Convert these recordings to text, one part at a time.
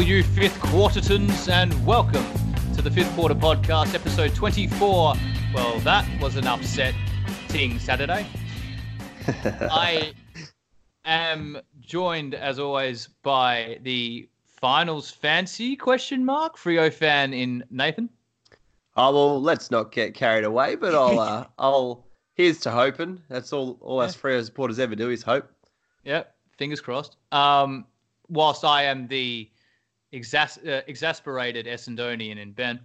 all you fifth quartertons, and welcome to the Fifth Quarter Podcast, episode 24. Well, that was an upset upsetting Saturday. I am joined, as always, by the finals fancy question mark Freo fan in Nathan. Oh well, let's not get carried away. But I'll, uh, I'll. Here's to hoping. That's all. All us Freo supporters ever do is hope. Yep, fingers crossed. Um, whilst I am the exas- uh, exasperated Essendonian in Ben,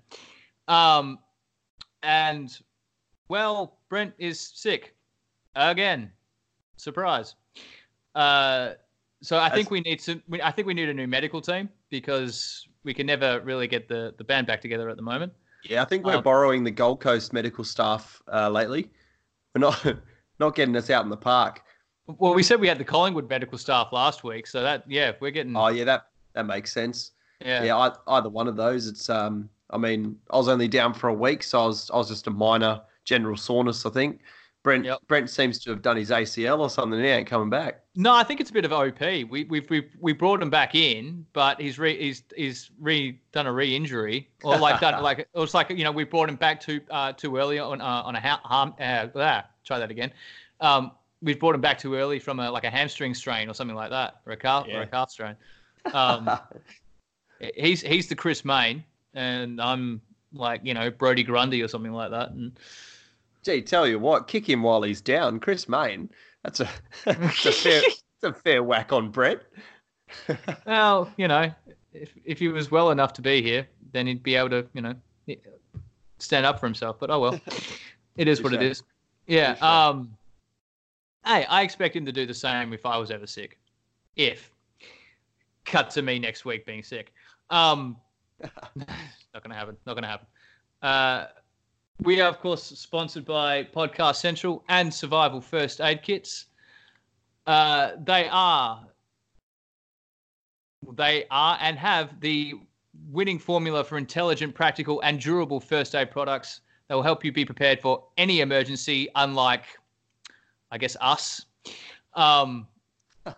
um, and well, Brent is sick again. Surprise. Uh, so I think we need to. I think we need a new medical team because we can never really get the the band back together at the moment. Yeah, I think we're Um, borrowing the Gold Coast medical staff uh, lately. We're not not getting us out in the park. Well, we said we had the Collingwood medical staff last week, so that yeah, we're getting Oh yeah, that that makes sense. Yeah. Yeah, I, either one of those. It's um. I mean, I was only down for a week, so I was I was just a minor general soreness. I think. Brent Yep. Brent seems to have done his ACL or something. And he ain't coming back. No, I think it's a bit of OP. We we've we we brought him back in, but he's re he's he's re done a re-injury or like done like it was like you know we brought him back too uh, too early on uh, on a ha- harm uh, blah, try that again. Um, we brought him back too early from a like a hamstring strain or something like that or a calf or a calf strain. Um, he's he's the Chris Mayne, and I'm like you know Brodie Grundy or something like that. And Gee, tell you what, kick him while he's down. Chris Mayne. That's a, that's a fair, that's a fair whack on Brett. Well, you know, if if he was well enough to be here, then he'd be able to, you know, stand up for himself. But oh well, it is what it Touche. Yeah. Um. Hey, I expect him to do the same if I was ever sick. If cut to me next week being sick. Um. not gonna happen. Not gonna happen. Uh. We are, of course, sponsored by Podcast Central and Survival First Aid Kits. Uh, they are they are and have the winning formula for intelligent, practical, and durable first aid products that will help you be prepared for any emergency, unlike, I guess, us. Um,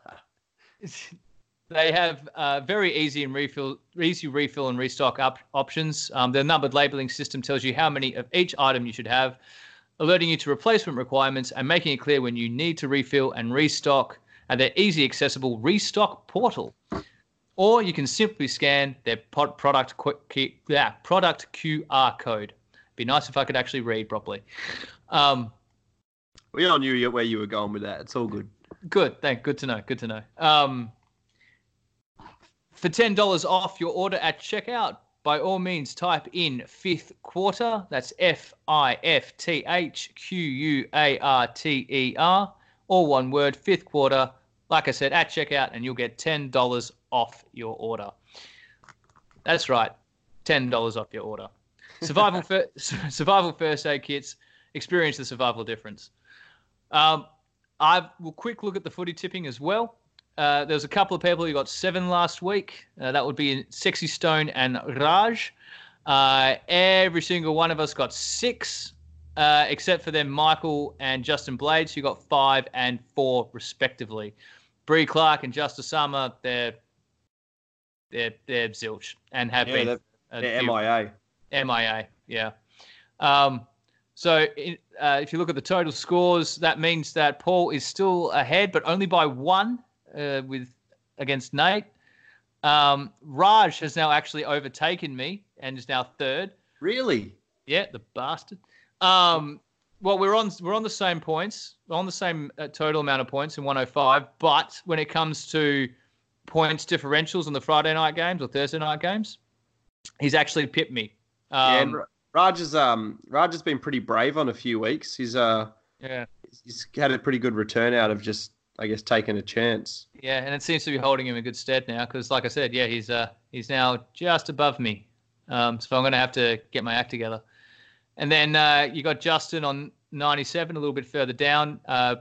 they have uh, very easy and refill, easy refill and restock up options. Um, their numbered labeling system tells you how many of each item you should have, alerting you to replacement requirements and making it clear when you need to refill and restock. And their easy accessible restock portal or you can simply scan their product qu- key- yeah, product QR code. Be nice if I could actually read properly. Um, We all knew where you were going with that. It's all good. good, thank. Good to know. Good to know. Um, for ten dollars off your order at checkout, by all means type in fifth quarter. That's F I F T H Q U A R T E R, all one word. Fifth quarter. Like I said, at checkout, and you'll get ten dollars off your order. That's right, ten dollars off your order. Survival fir- survival first aid kits. Experience the survival difference. Um, I will quick look at the footy tipping as well. Uh, there was a couple of people who got seven last week. Uh, that would be Sexy Stone and Raj. Uh, every single one of us got six, uh, except for them Michael and Justin Blades, who got five and four respectively. Bree Clark and Justice Summer, they're they're they're zilch and have Yeah, been they're- They're MIA. MIA, yeah. Um, so in, uh, if you look at the total scores, that means that Paul is still ahead, but only by one uh, with against Nate. Um, Raj has now actually overtaken me and is now third. Really? Yeah, the bastard. Um, well, we're on we're on the same points, on the same uh, total amount of points in 105. But when it comes to points differentials on the Friday night games or Thursday night games, he's actually pipped me. yeah, Um, and Ra- Raj has um Raj has been pretty brave on a few weeks. He's uh yeah. he's had a pretty good return out of just I guess taking a chance. Yeah, and it seems to be holding him in good stead now because, like I said, yeah, he's uh he's now just above me. Um, so I'm going to have to get my act together. And then uh, you got Justin on 97, a little bit further down, uh,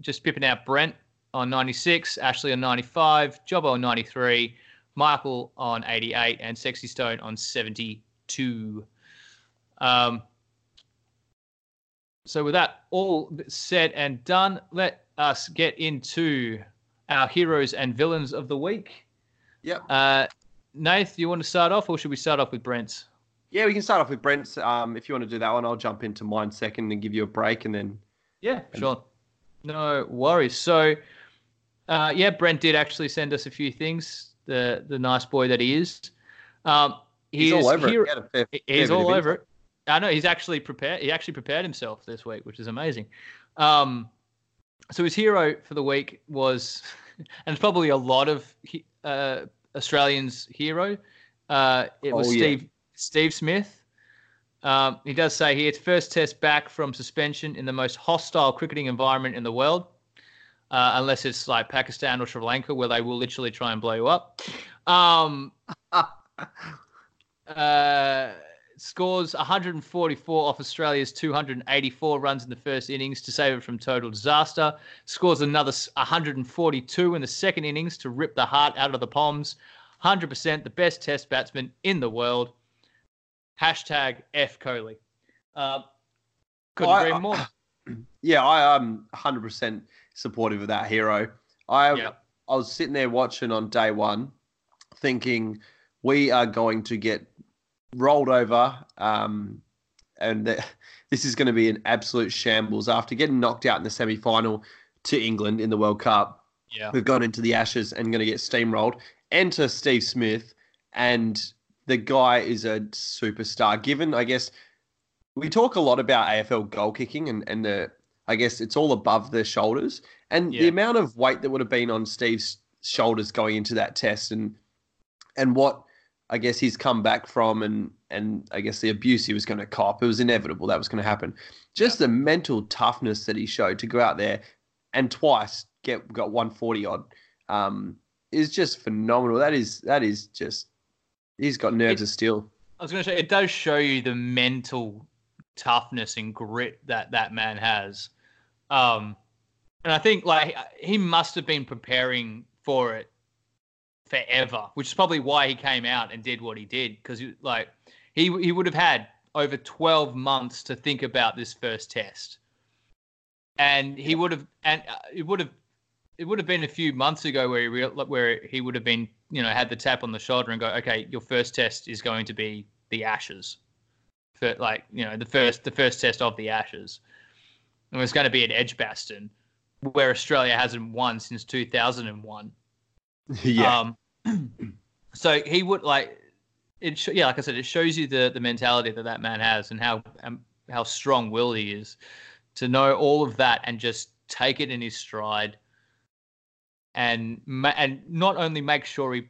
just pipping out Brent on 96, Ashley on 95, Jobbo on 93, Michael on 88, and Sexy Stone on 72. Um, so with that all said and done, let us get into our heroes and villains of the week. Yep. Uh, Nath, you want to start off, or should we start off with Brent's? Yeah, we can start off with Brent's. Um, if you want to do that one, I'll jump into mine second and give you a break, and then Yeah, sure. No worries. So, uh, yeah, Brent did actually send us a few things. The the nice boy that he is. Um, he's, all over it. He fair- He- fair He's all over it. I know he's actually prepared. He actually prepared himself this week, which is amazing. Um, so his hero for the week was, and it's probably a lot of uh, Australians' hero. Uh, it was Oh, yeah. Steve Steve Smith. Um, he does say here first test back from suspension in the most hostile cricketing environment in the world, uh, unless it's like Pakistan or Sri Lanka, where they will literally try and blow you up. Um, uh, scores 144 off Australia's 284 runs in the first innings to save it from total disaster. Scores another 142 in the second innings to rip the heart out of the Poms. 100% the best test batsman in the world. Hashtag F Coley. Uh, couldn't I- agree more. Yeah, I am 100% supportive of that hero. I Yeah. I was sitting there watching on day one, thinking we are going to get rolled over, um, and that this is going to be an absolute shambles. After getting knocked out in the semi final to England in the World Cup, Yeah. we've gone into the Ashes and going to get steamrolled. Enter Steve Smith, and the guy is a superstar. Given, I guess, we talk a lot about AFL goal kicking, and and the I guess it's all above the shoulders, and the amount of weight that would have been on Steve's shoulders going into that test, and and what I guess he's come back from, and and I guess the abuse he was going to cop, it was inevitable that was going to happen. Just the mental toughness that he showed to go out there and twice get got 140 odd um, is just phenomenal. That is that is just he's got nerves It- of steel. I was going to say it does show you the mental toughness and grit that that man has. Um, and I think like he must have been preparing for it forever, which is probably why he came out and did what he did because like he he would have had over 12 months to think about this first test. And he would have and uh, it would have it would have been a few months ago where he real, where he would have been, you know, had the tap on the shoulder and go, "Okay, your first test is going to be the Ashes." For like, you know, the first the first test of the Ashes. And it's going to be at Edgbaston, where Australia hasn't won since 2001. yeah, Um, so he would like it. Sh- yeah, like I said, it shows you the the mentality that that man has and how um, how strong will he is to know all of that and just take it in his stride, and ma- and not only make sure he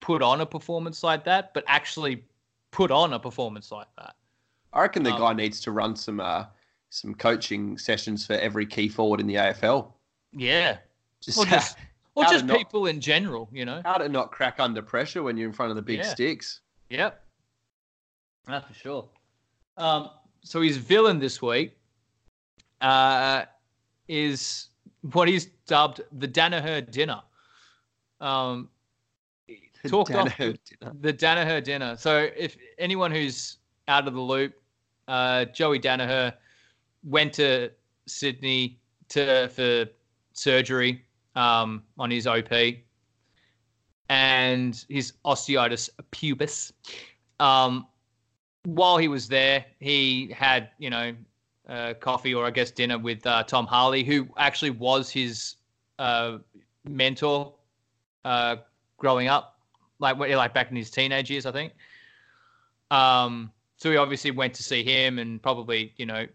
put on a performance like that, but actually put on a performance like that. I reckon the um, guy needs to run some uh, some coaching sessions for every key forward in the AFL. Yeah, Just, or just or how just not- people in general, you know. how to not crack under pressure when you're in front of the big Yeah. sticks. Yep. That's for sure. Um, so his villain this week uh, is what he's dubbed the Daniher dinner. Um, talked off dinner. the Daniher dinner. So if anyone who's out of the loop, uh, Joey Daniher went to Sydney to for surgery um, on his OP and his osteitis pubis. Um, while he was there, he had you know uh, coffee or I guess dinner with uh, Tom Harley, who actually was his uh, mentor uh, growing up, like like back in his teenage years, I think. Um, so he obviously went to see him and probably you know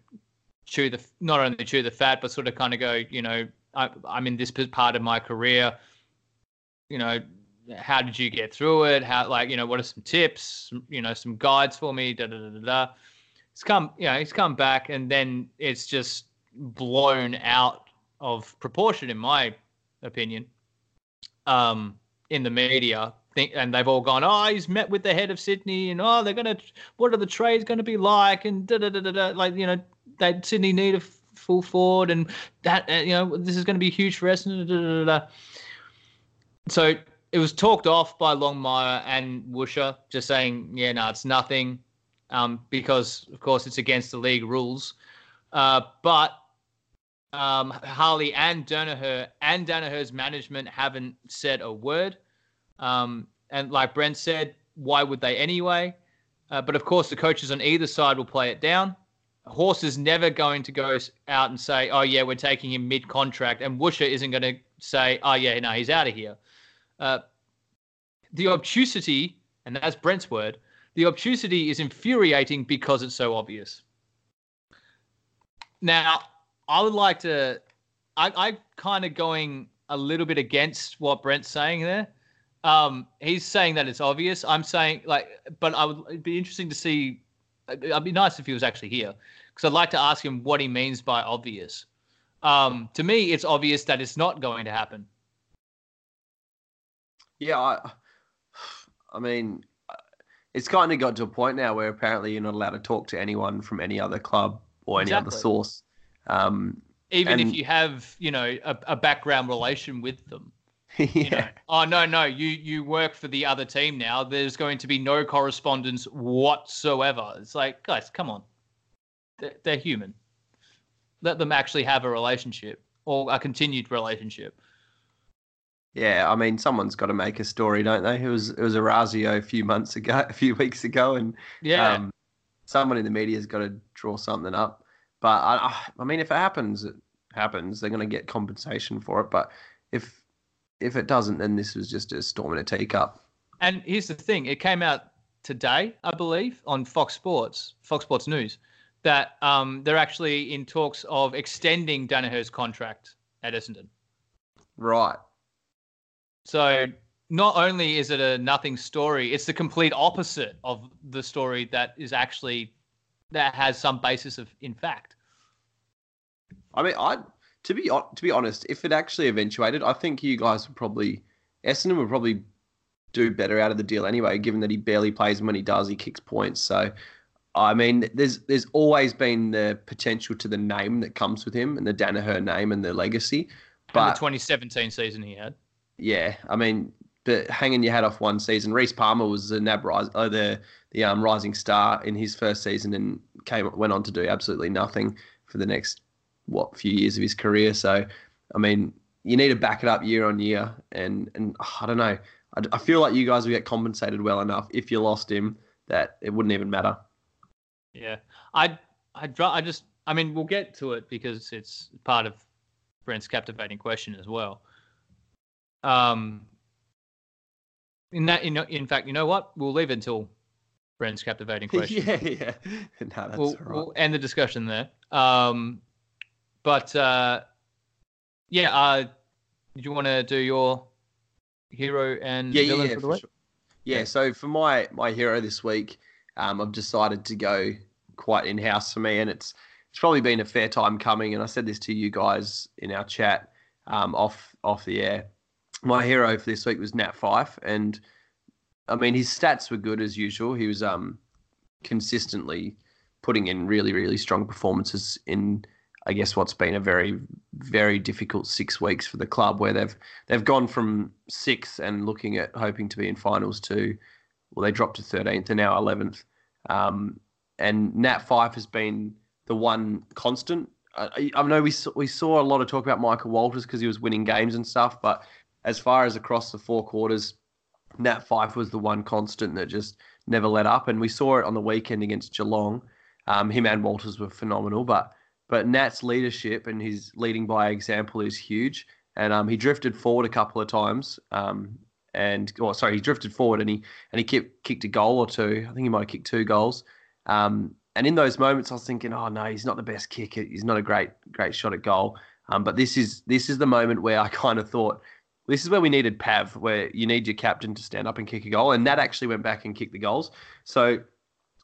chew the not only chew the fat, but sort of kind of go, you know, I, I'm in this part of my career. You know, how did you get through it? How like you know, what are some tips? You know, some guides for me. Da da da da. da. Come, you know, he's come back, and then it's just blown out of proportion, in my opinion. Um, in the media, think, and they've all gone, oh, he's met with the head of Sydney, and oh, they're gonna, what are the trades going to be like, and da da da da da. Like you know, they Sydney need a full forward, and that uh, you know, this is going to be huge for us. So it was talked off by Longmire and Woosha, just saying, yeah, no, it's nothing, um, because of course it's against the league rules. Uh, but um, Harley and Daniher and Daniher's management haven't said a word. Um, and like Brent said, why would they anyway? Uh, but of course, the coaches on either side will play it down. Horse is never going to go out and say, "Oh yeah, we're taking him mid-contract," and Woosha isn't going to say, "Oh yeah, no, he's out of here." Uh, the obtusity, and that's Brent's word, the obtusity is infuriating because it's so obvious. Now, I would like to. I, I kind of going a little bit against what Brent's saying there. Um, he's saying that it's obvious. I'm saying like, but I would it'd be interesting to see. It'd be nice if he was actually here because I'd like to ask him what he means by obvious. Um, to me, it's obvious that it's not going to happen. Yeah, I, I mean, it's kind of got to a point now where apparently you're not allowed to talk to anyone from any other club or any Exactly. other source. Um, Even if you have, you know, a, a background relation with them. yeah, You know, oh no, no, you you work for the other team now. There's going to be no correspondence whatsoever. It's like, guys, come on. They're, they're human. Let them actually have a relationship or a continued relationship. yeah. I mean, someone's got to make a story, don't they? It was it was Orazio a few months ago, a few weeks ago, and Yeah. um, someone in the media's got to draw something up. But I, I- I mean, if it happens, it happens. They're going to get compensation for it. But if if it doesn't, then this was just a storm in a teacup. And here's the thing: it came out today, I believe, on Fox Sports, Fox Sports News, that um, they're actually in talks of extending Daniher's contract at Essendon. Right. So not only is it a nothing story, it's the complete opposite of the story that is actually that has some basis of in fact. I mean, I to be to be honest, if it actually eventuated, I think you guys would probably Essendon would probably do better out of the deal anyway, given that he barely plays and when he does, he kicks points. So, I mean, there's there's always been the potential to the name that comes with him and the Daniher name and the legacy. And But the 2017 season he had. yeah, I mean, but hanging your hat off one season, Reese Palmer was the NAB rise, oh, the the um, rising star in his first season and came went on to do absolutely nothing for the next what few years of his career. So, I mean, you need to back it up year on year, and and I don't know, I, I feel like you guys will get compensated well enough if you lost him that it wouldn't even matter. Yeah. I I I just I mean we'll get to it because it's part of Brent's captivating question as well. Um in that in, in fact, you know what? We'll leave it until Brent's captivating question. yeah, yeah, no, that's we'll, all right. we'll end the discussion there. Um, but uh, yeah, uh, did you want to do your hero and yeah, yeah, villain yeah, for the week? sure. Yeah, so for my my hero this week, um, I've decided to go quite in house for me, and it's it's probably been a fair time coming. And I said this to you guys in our chat um, off off the air. My hero for this week was Nat Fyfe, and I mean his stats were good as usual. He was um consistently putting in really really strong performances in I guess what's been a very very difficult six weeks for the club, where they've they've gone from sixth and looking at hoping to be in finals to, well, they dropped to thirteenth and now eleventh. Um, and Nat Fyfe has been the one constant. I, I know we saw, we saw a lot of talk about Michael Walters because he was winning games and stuff, but as far as across the four quarters, Nat Fyfe was the one constant that just never let up, and we saw it on the weekend against Geelong. Um, him and Walters were phenomenal, but but Nat's leadership and his leading by example is huge. And um, he drifted forward a couple of times. Um, and oh, sorry, he drifted forward and he and he kicked kicked a goal or two. I think he might have kicked two goals. Um, and in those moments, I was thinking, oh no, he's not the best kicker. He's not a great great shot at goal. Um, but this is this is the moment where I kind of thought this is where we needed Pav, where you need your captain to stand up and kick a goal. And Nat actually went back and kicked the goals. So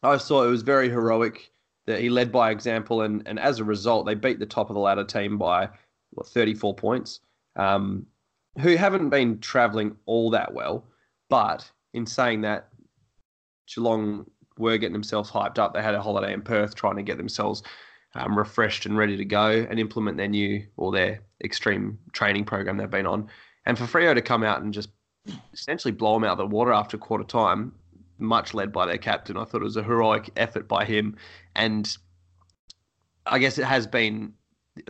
I saw it was very heroic that he led by example, and, and as a result, they beat the top of the ladder team by what 34 points, um, who haven't been travelling all that well. But in saying that, Geelong were getting themselves hyped up. They had a holiday in Perth, trying to get themselves um, refreshed and ready to go and implement their new or their extreme training program they've been on. And for Freo to come out and just essentially blow them out of the water after quarter time, much led by their captain, I thought it was a heroic effort by him. And I guess it has been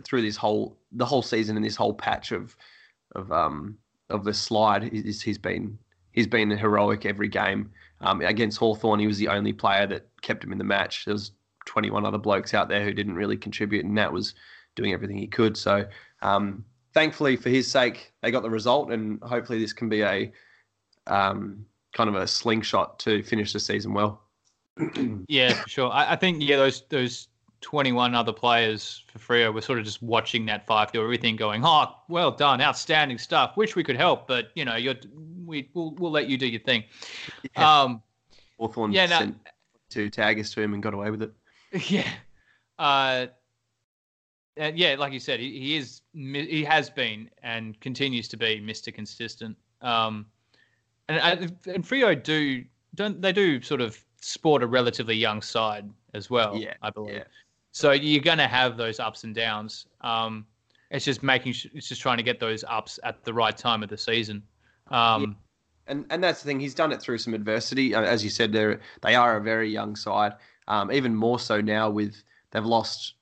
through this whole the whole season and this whole patch of of um of the slide is he's been he's been heroic every game. Um, against Hawthorn, he was the only player that kept him in the match. There was 21 other blokes out there who didn't really contribute, and Nat was doing everything he could. So, um, thankfully for his sake, they got the result, and hopefully this can be a um, kind of a slingshot to finish the season well. yeah, for sure. I, I, think yeah, those those 21 other players for Freo were sort of just watching Nat Fyfe do everything, going, "Oh, well done, outstanding stuff. Wish we could help, but you know, you're we we'll, we'll let you do your thing." Yeah. Um, Hawthorn yeah, no, sent two taggers to him and got away with it. Yeah. Uh, and yeah, like you said, he, he is he has been and continues to be Mr. Consistent. Um, and and Freo do don't they do sort of sport a relatively young side as well. Yeah, I believe. Yeah. So you're going to have those ups and downs. Um, it's just making it's just trying to get those ups at the right time of the season. Um, yeah. And and that's the thing. He's done it through some adversity. Uh, as you said, they they are a very young side. Um, even more so now with they've lost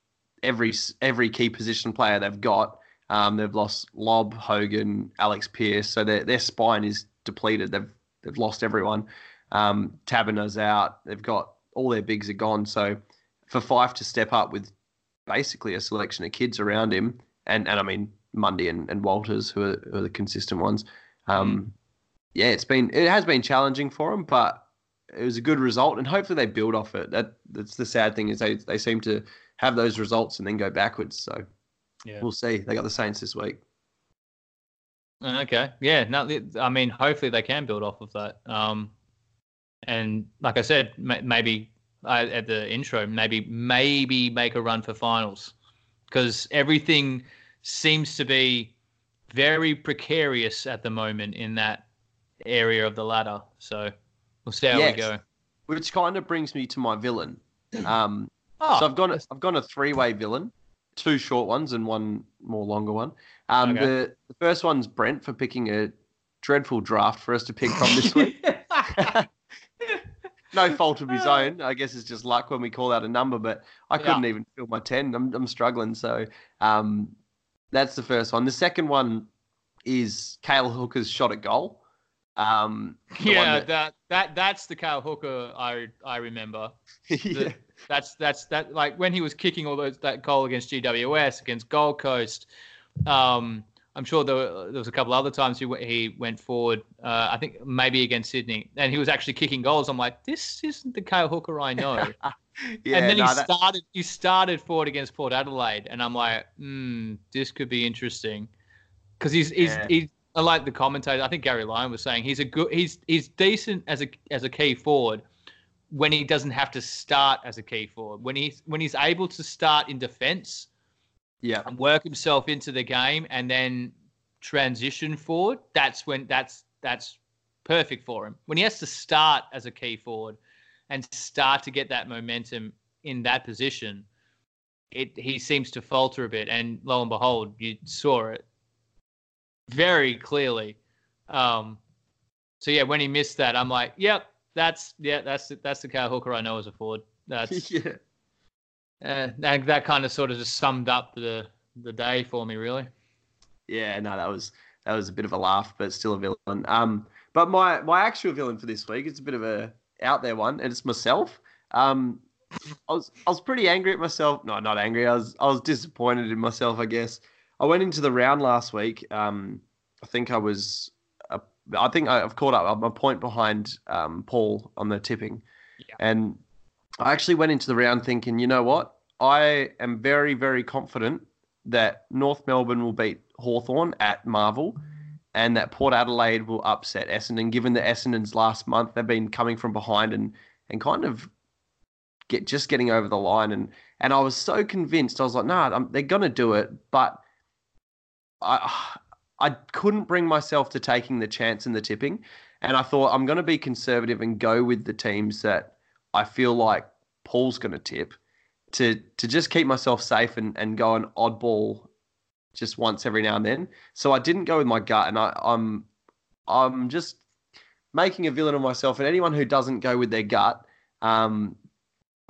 every every key position player they've got. Um, they've lost Lobb, Hogan, Alex Pearce. so their their spine is depleted. They've they've lost everyone. Um, Taberner's out. They've got all their bigs are gone. So for Fyfe to step up with basically a selection of kids around him, and and I mean Mundy and, and Walters, who are, who are the consistent ones. Um, mm. Yeah, it's been it has been challenging for him, but it was a good result, and hopefully they build off it. That that's the sad thing is they they seem to have those results and then go backwards. So yeah. we'll see. They got the Saints this week. Okay, yeah. No, I mean, hopefully they can build off of that. Um, and like I said, maybe uh, at the intro, maybe maybe make a run for finals because everything seems to be very precarious at the moment in that area of the ladder. So we'll see how yes. we go. Which kind of brings me to my villain. Um, oh, so I've gone I've gone a three way villain, two short ones and one more longer one. Um, okay. the, the first one's Brent for picking a dreadful draft for us to pick from this week. no fault of his own. I guess it's just luck when we call out a number, but I couldn't yeah. even fill my 10. I'm, I'm struggling. So um, that's the first one. The second one is Cale Hooker's shot at goal. Um, yeah, that... that that that's the Cale Hooker I I remember. yeah. The, that's that's that like when he was kicking all those that goal against GWS against Gold Coast. Um, I'm sure there, were, there was a couple other times he, he went forward. Uh, I think maybe against Sydney, and he was actually kicking goals. I'm like, this isn't the Cale Hooker I know. yeah, and then no, he that... started he started forward against Port Adelaide, and I'm like, hmm, this could be interesting because he's he's yeah. he's. I like the commentator. I think Gary Lyon was saying he's a good. He's he's decent as a as a key forward when he doesn't have to start as a key forward. When he's when he's able to start in defence yeah, and work himself into the game and then transition forward, that's when that's that's perfect for him. When he has to start as a key forward and start to get that momentum in that position, it he seems to falter a bit. And lo and behold, you saw it very clearly. Um, so yeah, when he missed that, I'm like, yep, that's yeah, that's that's the Cale Hooker I know as a forward. That's yeah uh, that, that kind of sort of just summed up the the day for me, really. Yeah, no, that was that was a bit of a laugh, but still a villain. Um, but my my actual villain for this week is a bit of a out there one, and it's myself. Um, I was I was pretty angry at myself. No, not angry. I was I was disappointed in myself. I guess I went into the round last week. Um, I think I was. I think I've caught up. I'm a point behind um, Paul on the tipping, yeah. and I actually went into the round thinking, you know what? I am very, very confident that North Melbourne will beat Hawthorn at Marvel and that Port Adelaide will upset Essendon, given that Essendon's last month they've been coming from behind and, and kind of get just getting over the line. And, and I was so convinced. I was like, nah, um, they're going to do it. But I, I couldn't bring myself to taking the chance in the tipping. And I thought, I'm going to be conservative and go with the teams that I feel like Paul's going to tip to to just keep myself safe and, and go an oddball just once every now and then. So I didn't go with my gut, and I, I'm I'm just making a villain of myself. And anyone who doesn't go with their gut, um,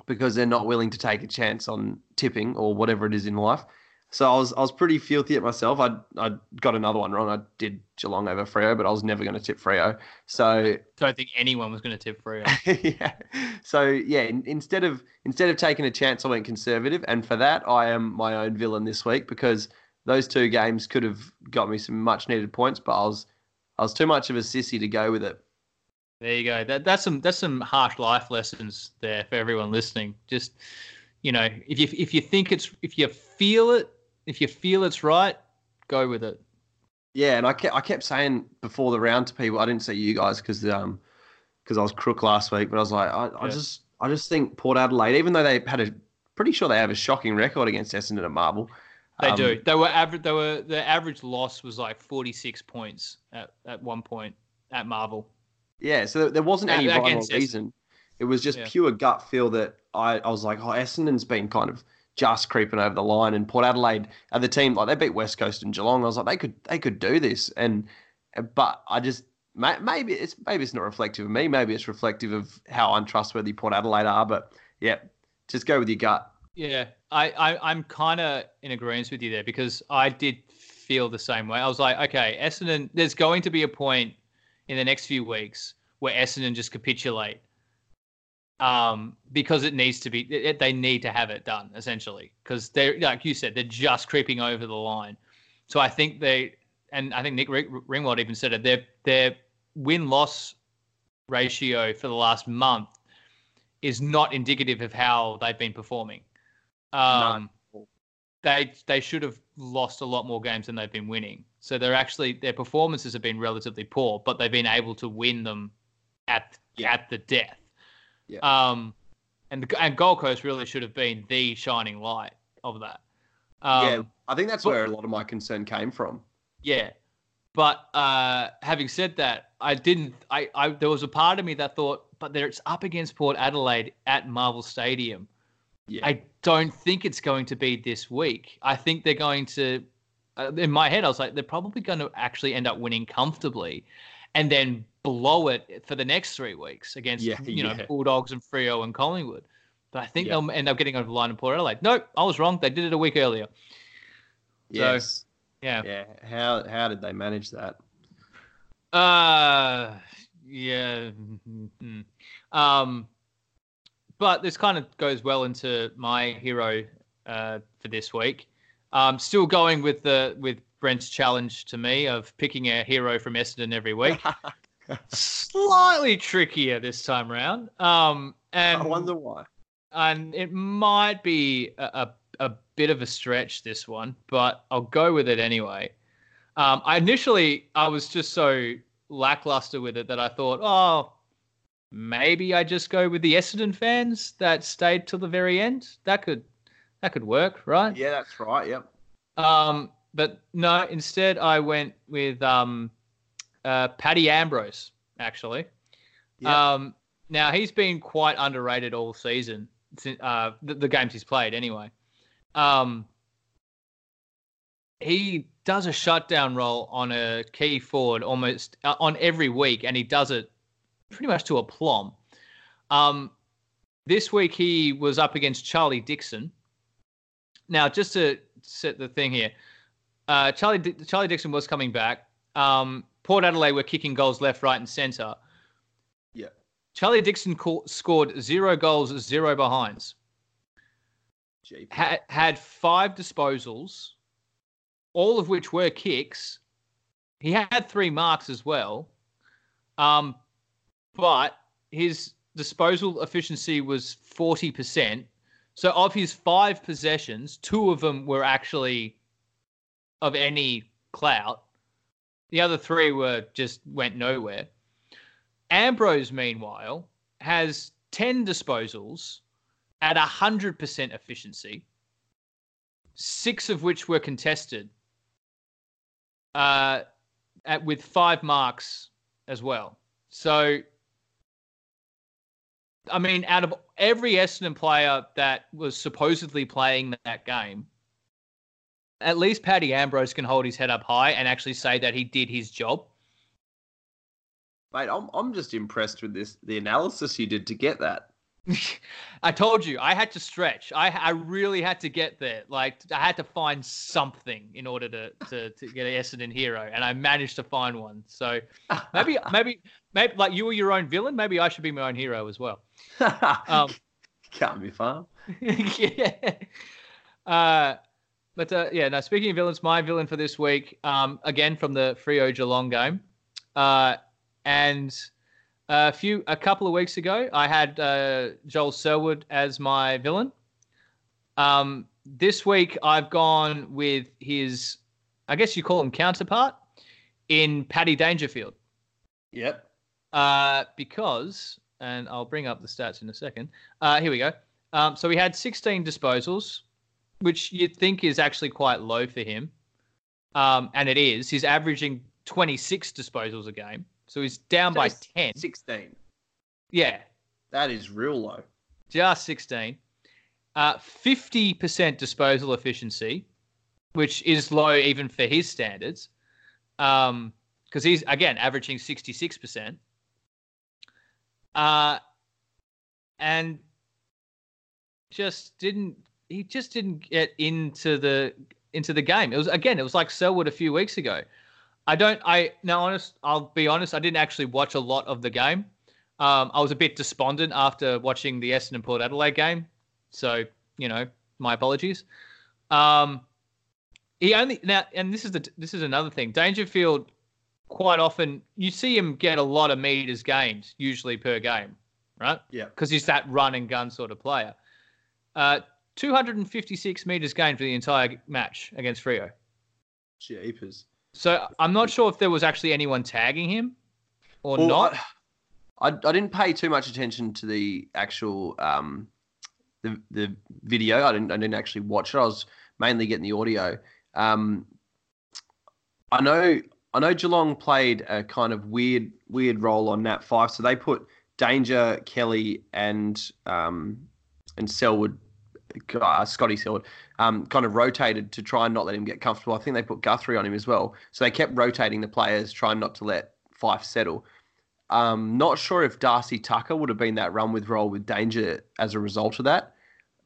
because they're not willing to take a chance on tipping or whatever it is in life, So I was I was pretty filthy at myself. I I got another one wrong. I did Geelong over Freo, but I was never going to tip Freo. So don't think anyone was going to tip Freo. yeah. So yeah, in, instead of instead of taking a chance, I went conservative, and for that, I am my own villain this week because those two games could have got me some much needed points, but I was I was too much of a sissy to go with it. There you go. That that's some that's some harsh life lessons there for everyone listening. Just you know, if you if you think it's if you feel it, if you feel it's right, go with it. Yeah, and I kept I kept saying before the round to people, I didn't say you guys because um because I was crook last week, but I was like, I, I just I just think Port Adelaide, even though they had a pretty sure they have a shocking record against Essendon at Marvel. They um, do. They were average. They were the average loss was like forty six points at, at one point at Marvel. Yeah, so there wasn't any rhyme reason. It was just yeah. pure gut feel that I, I was like, oh, Essendon's been kind of just creeping over the line, and Port Adelaide are the team like they beat West Coast and Geelong. I was like, they could they could do this, and uh, but I just maybe it's maybe it's not reflective of me. Maybe it's reflective of how untrustworthy Port Adelaide are. But yeah, just go with your gut. Yeah, I, I I'm kind of in agreement with you there because I did feel the same way. I was like, okay, Essendon. There's going to be a point in the next few weeks where Essendon just capitulate um, because it needs to be. It, they need to have it done essentially because they're like you said, they're just creeping over the line. So I think they, and I think Nick Riewoldt even said it. Their their win loss ratio for the last month is not indicative of how they've been performing. Um, no. They they should have lost a lot more games than they've been winning. So they're actually their performances have been relatively poor, but they've been able to win them at yeah. at the death. Yeah. Um, and the, and Gold Coast really should have been the shining light of that. Um, yeah, I think that's but, where a lot of my concern came from. Yeah, but uh, having said that, I didn't. I, I there was a part of me that thought, but there it's up against Port Adelaide at Marvel Stadium. Yeah. I don't think it's going to be this week. I think they're going to. Uh, in my head, I was like, they're probably going to actually end up winning comfortably, and then blow it for the next three weeks against yeah, you know Bulldogs and Freo and Collingwood. But I think yeah. they'll end up getting over the line in Port Adelaide. Nope, I was wrong. They did it a week earlier. Yes. So, yeah. Yeah. How how did they manage that? Uh yeah. Mm-hmm. Um but this kind of goes well into my hero uh, for this week. Um, still going with the with Brent's challenge to me of picking a hero from Essendon every week. slightly trickier this time around. Um, and I wonder why. And it might be a, a, a bit of a stretch this one, but I'll go with it anyway. Um, I initially I was just so lackluster with it that I thought, oh, maybe I just go with the Essendon fans that stayed till the very end. That could that could work, right? Yeah, that's right. Yep. Um, but no, instead I went with um, uh, Paddy Ambrose, actually. Um, now he's been quite underrated all season, uh, the, the, games he's played anyway. Um, he does a shutdown role on a key forward almost uh, on every week, and he does it pretty much to a plumb. Um, this week he was up against Charlie Dixon. Now, just to set the thing here, uh, Charlie Charlie Dixon was coming back. Um, Port Adelaide were kicking goals left, right, and centre. Yeah. Charlie Dixon scored zero goals, zero behinds. Had, had five disposals, all of which were kicks. He had three marks as well. Um, but his disposal efficiency was 40%. So of his five possessions, two of them were actually of any clout. The other three were just went nowhere. Ambrose, meanwhile, has 10 disposals at 100% efficiency, six of which were contested, uh, at, with five marks as well. So, I mean, out of every Essendon player that was supposedly playing that game, at least Paddy Ambrose can hold his head up high and actually say that he did his job. Mate, I'm I'm just impressed with this the analysis you did to get that. I told you I had to stretch. I I really had to get there. Like I had to find something in order to to, to get an Essendon hero, and I managed to find one. So maybe maybe maybe like you were your own villain. Maybe I should be my own hero as well. Um, Can't be far. yeah. Uh, but uh, yeah, no. Speaking of villains, my villain for this week, um, again from the Freo Geelong game, uh, and a few a couple of weeks ago, I had uh, Joel Selwood as my villain. Um, this week, I've gone with his, I guess you call him counterpart, in Paddy Dangerfield. Yep. Uh, because, and I'll bring up the stats in a second. Uh, here we go. Um, so we had 16 disposals, which you'd think is actually quite low for him. Um, and it is. He's averaging 26 disposals a game. So he's down by Just 10. 16. Yeah, That is real low. just 16. Uh, 50% disposal efficiency, which is low even for his standards. Um, because he's again averaging 66%. Uh, and just didn't he just didn't get into the into the game. It was again, it was like Selwood a few weeks ago. I don't I now honest I'll be honest, I didn't actually watch a lot of the game. Um, I was a bit despondent after watching the Essendon Port Adelaide game. So, you know, my apologies. Um, he only now, and this is the this is another thing. Dangerfield, quite often you see him get a lot of meters gained, usually per game, right? Yeah. Because he's that run and gun sort of player. Uh, 256 meters gained for the entire match against Freo. Jeepers. So I'm not sure if there was actually anyone tagging him or Well, not. I, I, I didn't pay too much attention to the actual um, the the video. I didn't I didn't actually watch it. I was mainly getting the audio. Um, I know I know Geelong played a kind of weird weird role on Nat Fyfe. So they put Danger, Kelly, and um, and Selwood, uh, Scotty Selwood, um, kind of rotated to try and not let him get comfortable. I think they put Guthrie on him as well. So they kept rotating the players, trying not to let Fyfe settle. Um, not sure if Darcy Tucker would have been that run with role with danger as a result of that,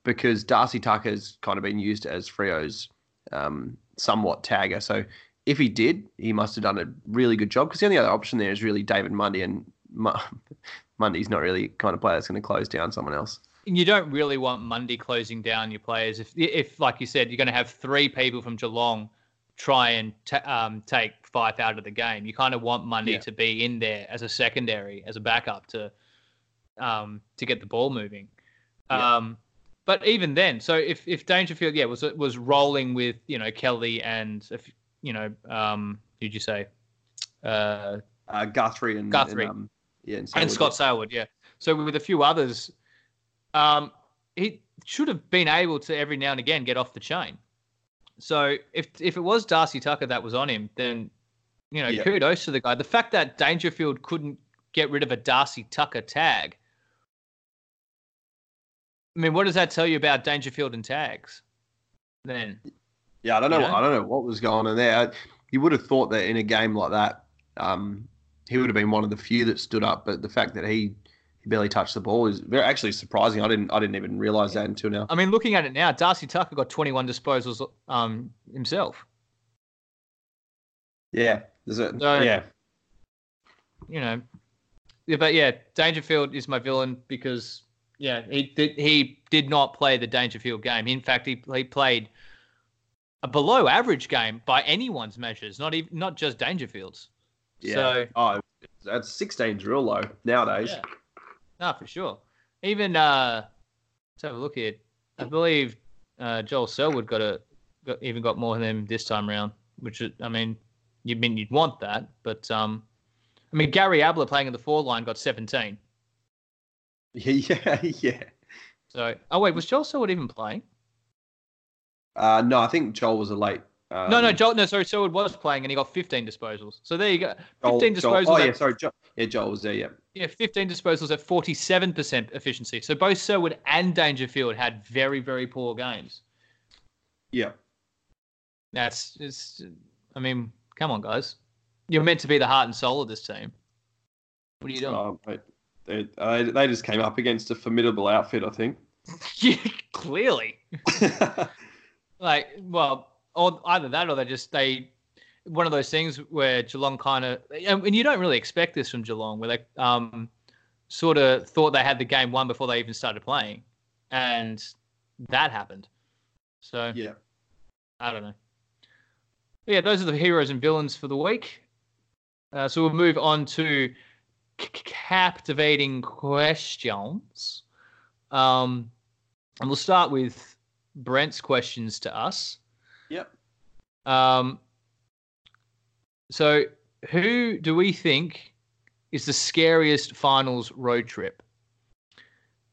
because Darcy Tucker's kind of been used as Freo's um, somewhat tagger. So if he did, he must have done a really good job. Because the only other option there is really David Mundy, and Mu- Mundy's not really kind of player that's going to close down someone else. You don't really want Mundy closing down your players. If, if like you said, you're going to have three people from Geelong try and ta um, take Fyfe out of the game, you kind of want Mundy Yeah. to be in there as a secondary, as a backup to um, to get the ball moving. Yeah. Um, but even then, so if if Dangerfield, yeah, was was rolling with you know Kelly and if you know um, who'd you say? Uh, Uh, Guthrie and Guthrie. and, um, yeah, and, and Scott Selwood, yeah. So with a few others, um, he should have been able to every now and again get off the chain. So if if it was Darcy Tucker that was on him, then you know Yeah. kudos to the guy. The fact that Dangerfield couldn't get rid of a Darcy Tucker tag. I mean, what does that tell you about Dangerfield and tags? Then Yeah, I don't know. You know? I don't know what was going on there. You would have thought that in a game like that, um, he would have been one of the few that stood up. But the fact that he, he barely touched the ball is very actually surprising. I didn't I didn't even realize that until now. I mean, looking at it now, Darcy Tucker got 21 disposals um, himself. Yeah, there's a, So- yeah, you know, yeah, but yeah, Dangerfield is my villain because yeah, he did he did not play the Dangerfield game. In fact, he he played a below average game by anyone's measures, not even not just Dangerfield's. yeah. So oh, that's 16's real low nowadays. yeah, no, for sure. Even uh, let's have a look here. I believe uh, Joel Selwood got a got, even got more than him this time round, which is, I mean, you mean you'd want that, but um, I mean Gary Ablett playing in the four line got 17. Yeah, yeah, yeah. So, oh wait, was Joel Selwood even playing? Uh, no, I think Joel was a late. Um, no, no, Joel. No, sorry, Selwood was playing, and he got 15 disposals. So there you go. 15 Joel- disposals. Oh at, yeah, sorry, Joel, yeah, Joel was there. Yeah, yeah, 15 disposals at 47% efficiency. So both Selwood and Dangerfield had very, very poor games. yeah. That's it's. I mean, come on, guys. You're meant to be the heart and soul of this team. What are you doing? Oh, It, uh, they just came up against a formidable outfit, I think. yeah, clearly. like, well, or either that or they just they one of those things where Geelong kind of and you don't really expect this from Geelong, where they um sort of thought they had the game won before they even started playing, and that happened. So yeah, I don't know. But yeah, those are the heroes and villains for the week. Uh, so we'll move on to c- captivating questions. Um, and we'll start with Brent's questions to us. Yep. Um, so, who do we think is the scariest finals road trip?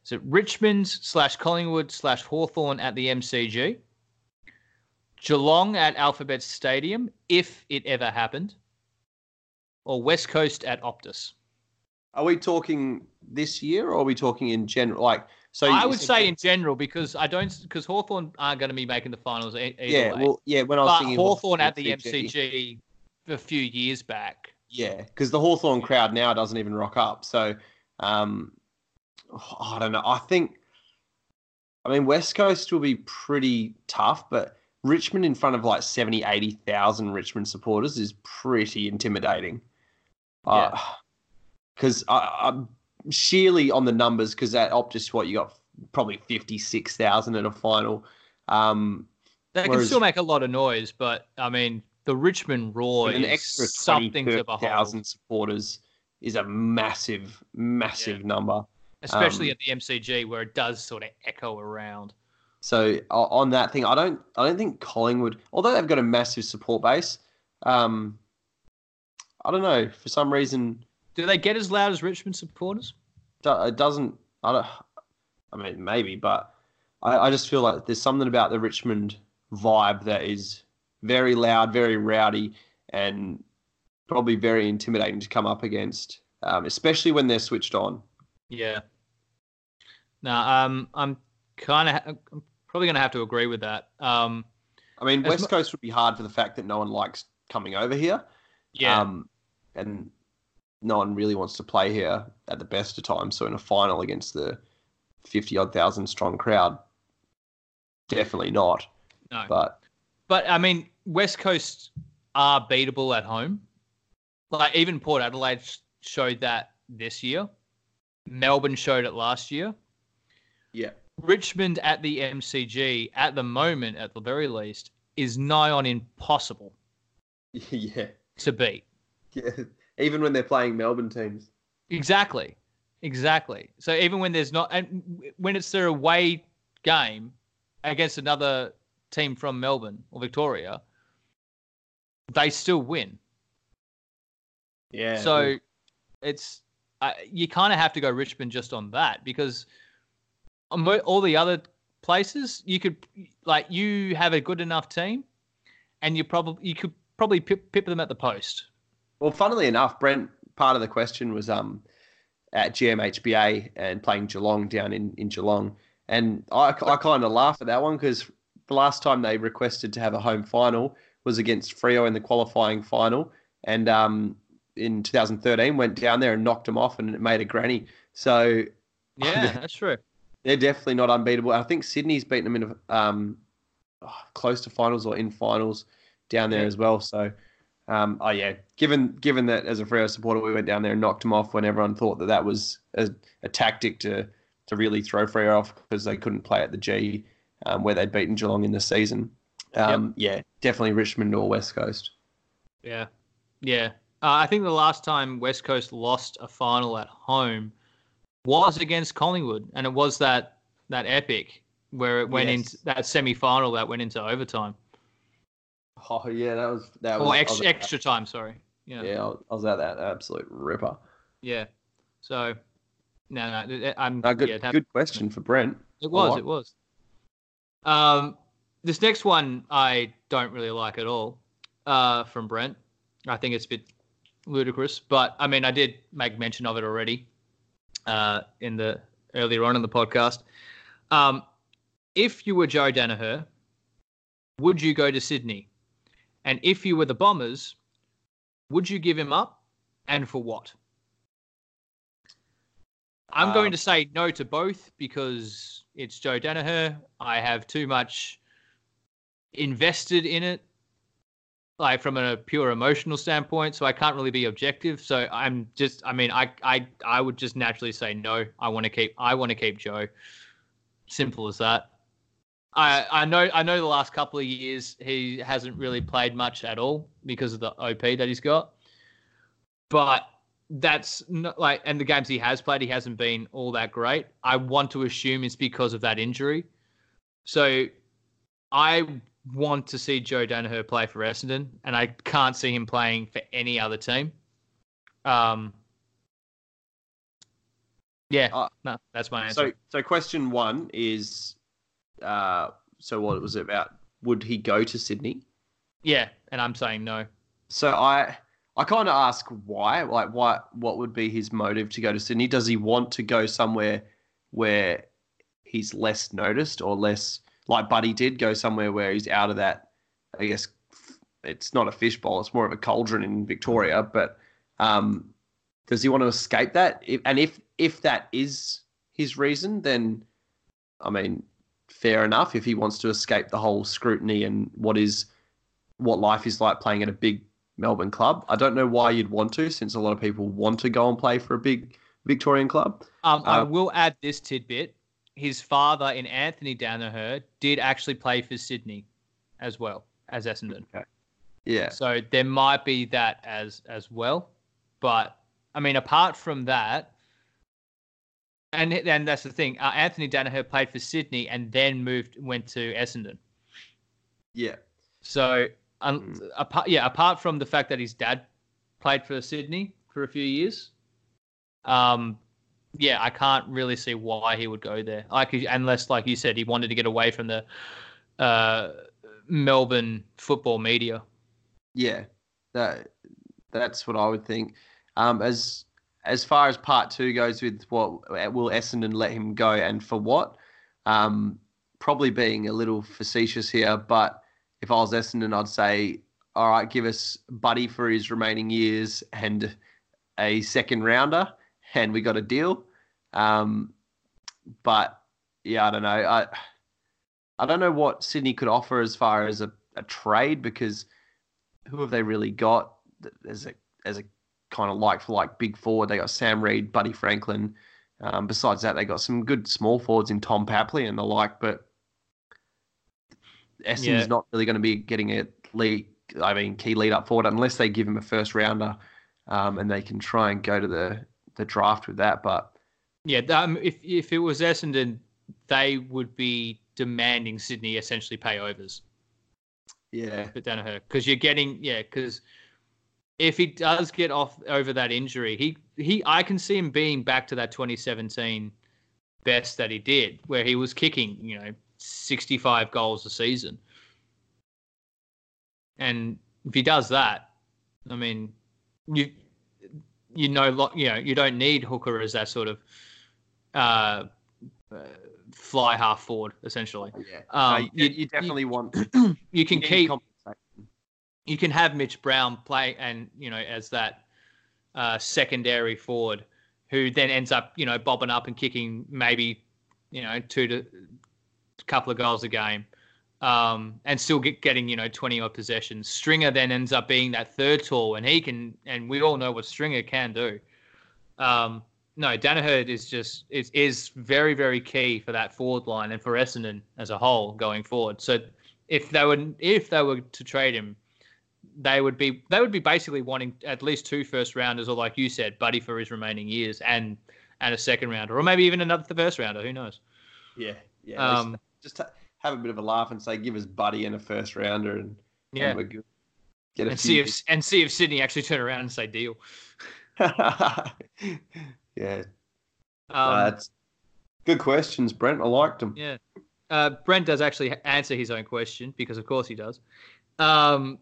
Is it Richmond slash Collingwood slash Hawthorn at the MCG? Geelong at Alphabet Stadium, if it ever happened? Or West Coast at Optus? Are we talking this year or are we talking in general? Like, so I would say in general because I don't because Hawthorn aren't going to be making the finals e- either yeah, way. well, yeah. When I was but thinking Hawthorn at the MCG a few years back. Yeah, because the Hawthorn crowd now doesn't even rock up. So, um, I don't know. I think, I mean, West Coast will be pretty tough, but Richmond in front of like 70, 80,000 Richmond supporters is pretty intimidating. Yeah. Because uh, I'm sheerly on the numbers, because at Optus, what you got probably 56,000 in a final. Um, They can still make a lot of noise, but I mean, the Richmond roar an is extra something to behold, 20,000 supporters is a massive, massive number. especially um, at the MCG where it does sort of echo around. So on that thing, I don't, I don't think Collingwood, although they've got a massive support base, um, I don't know for some reason Do they get as loud as Richmond supporters? it doesn't. I don't. I mean, maybe, but I, I just feel like there's something about the Richmond vibe that is very loud, very rowdy, and probably very intimidating to come up against, um, especially when they're switched on. Yeah. No, um, I'm kind of, I'm probably going to have to agree with that. Um, I mean, West Coast would be hard for the fact that no one likes coming over here. yeah, Um, and no one really wants to play here at the best of times. So in a final against the 50 odd thousand strong crowd, definitely not. no. But But I mean, West Coast are beatable at home. Like even Port Adelaide showed that this year. Melbourne showed it last year. yeah, Richmond at the MCG at the moment, at the very least, is nigh on impossible yeah, to beat. yeah. Even when they're playing Melbourne teams. Exactly, exactly. So even when there's not, and when it's their away game against another team from Melbourne or Victoria, they still win. Yeah. So it's uh, you kind of have to go Richmond just on that because on all the other places you could like you have a good enough team, and you probably you could probably pip, pip them at the post. Well, funnily enough, Brent, part of the question was um at GMHBA and playing Geelong down in, in Geelong. And I, I kind of laugh at that one because the last time they requested to have a home final was against Freo in the qualifying final. And um, in 2013, went down there and knocked them off and it made a granny. So Yeah, that's true. they're definitely not unbeatable. I think Sydney's beaten them in um, oh, close to finals or in finals down there Yeah. as well. So, um, oh yeah, given given that as a Freo supporter, we went down there and knocked them off when everyone thought that that was a, a tactic to to really throw Freo off because they couldn't play at the G um, where they'd beaten Geelong in the season. Um, Yeah, definitely Richmond or West Coast. Yeah, yeah. Uh, I think the last time West Coast lost a final at home was against Collingwood, and it was that that epic where it went Yes. into that semi final that went into overtime Oh yeah, that was that was or I ex- was extra time. Sorry. Yeah. Yeah, I was- at that absolute ripper. Yeah. So, no, no, I'm. No, good yeah, good question for Brent. It was. like- It was. Um, this next one I don't really like at all. Uh, from Brent, I think it's a bit ludicrous, but I mean, I did make mention of it already. Uh, in the earlier on in the podcast. Um, if you were Joe Daniher, would you go to Sydney? And if you were the Bombers, would you give him up? And for what? I'm Uh, going to say no to both because it's Joe Daniher. I have too much invested in it, like from a pure emotional standpoint. So I can't really be objective. So I'm just, I mean, I, I, I would just naturally say no. I want to keep, I want to keep Joe. Simple as that. I, I know, I know. The last couple of years he hasn't really played much at all because of the OP that he's got, but that's not like and the games he has played he hasn't been all that great. I want to assume it's because of that injury. So i want to see joe daniher play for essendon and i can't see him playing for any other team. Um yeah Uh, no that's my answer. So, so question one is, uh, so what it was it about? Would he go to Sydney? yeah and i'm saying no So I, I kind of ask why, like why, what would be his motive to go to Sydney? Does he want to go somewhere where he's less noticed or less like Buddy did go somewhere where he's out of that? I guess it's not a fishbowl; it's more of a cauldron in Victoria. But um, does he want to escape that? If, and if if that is his reason, then I mean, fair enough. If he wants to escape the whole scrutiny and what is what life is like playing at a big Melbourne club, I don't know why you'd want to, since a lot of people want to go and play for a big Victorian club. um, i Uh, will add this tidbit. His father in anthony daniher did actually play for sydney as well as essendon. Yeah, So there might be that as as well, but I mean, apart from that, and and that's the thing. Uh, Anthony Daniher played for Sydney and then moved went to Essendon. yeah, So um, Mm. apart yeah, apart from the fact that his dad played for Sydney for a few years, um, yeah, I can't really see why he would go there. Like unless, like you said, he wanted to get away from the uh, Melbourne football media. yeah. That that's what I would think. Um, as as far as part two goes, with what will Essendon let him go and for what? Um, probably being a little facetious here, but if I was Essendon, I'd say, all right, give us Buddy for his remaining years and a second rounder, and we got a deal. Um, but yeah, I don't know. I I don't know what Sydney could offer as far as a, a trade because who have they really got as a as a kind of like for like big forward? They got Sam Reid, Buddy Franklin. Um, besides that, they got some good small forwards in Tom Papley and the like, but Essendon's Yeah. not really going to be getting a lead. I mean, key lead up forward unless they give him a first rounder, um, and they can try and go to the the draft with that. But Yeah, um, if if it was Essendon, they would be demanding Sydney essentially pay overs yeah, for Daniher because you're getting yeah because if he does get off over that injury, he he I can see him being back to that 2017 best that he did where he was kicking you know 65 goals a season, and if he does that, I mean you you know you know you don't need Hooker as that sort of uh, uh, fly half forward essentially. yeah. Um, No, you, you- you definitely want You can keep. You can have Mitch Brown play and you know as that uh, secondary forward who then ends up you know bobbing up and kicking maybe you know two to a couple of goals a game um, and still get, getting you know 20 odd possessions. Stringer then ends up being that third tall and he can and we all know what stringer can do. Um, no Daniher is just is, is very very key for that forward line and for Essendon as a whole going forward. So if they were if they were to trade him they would be they would be basically wanting at least two first rounders, or like you said, Buddy for his remaining years, and and a second rounder, or maybe even another first rounder. Who knows? Yeah, yeah. Um, just ha- have a bit of a laugh and say, give us Buddy and a first rounder, and, yeah, and we're good. Get a and see if and see if Sydney actually turn around and say deal. yeah, Um, that's good questions, Brent. I liked them. Yeah. Uh, Brent does actually answer his own question because, of course, he does. Um,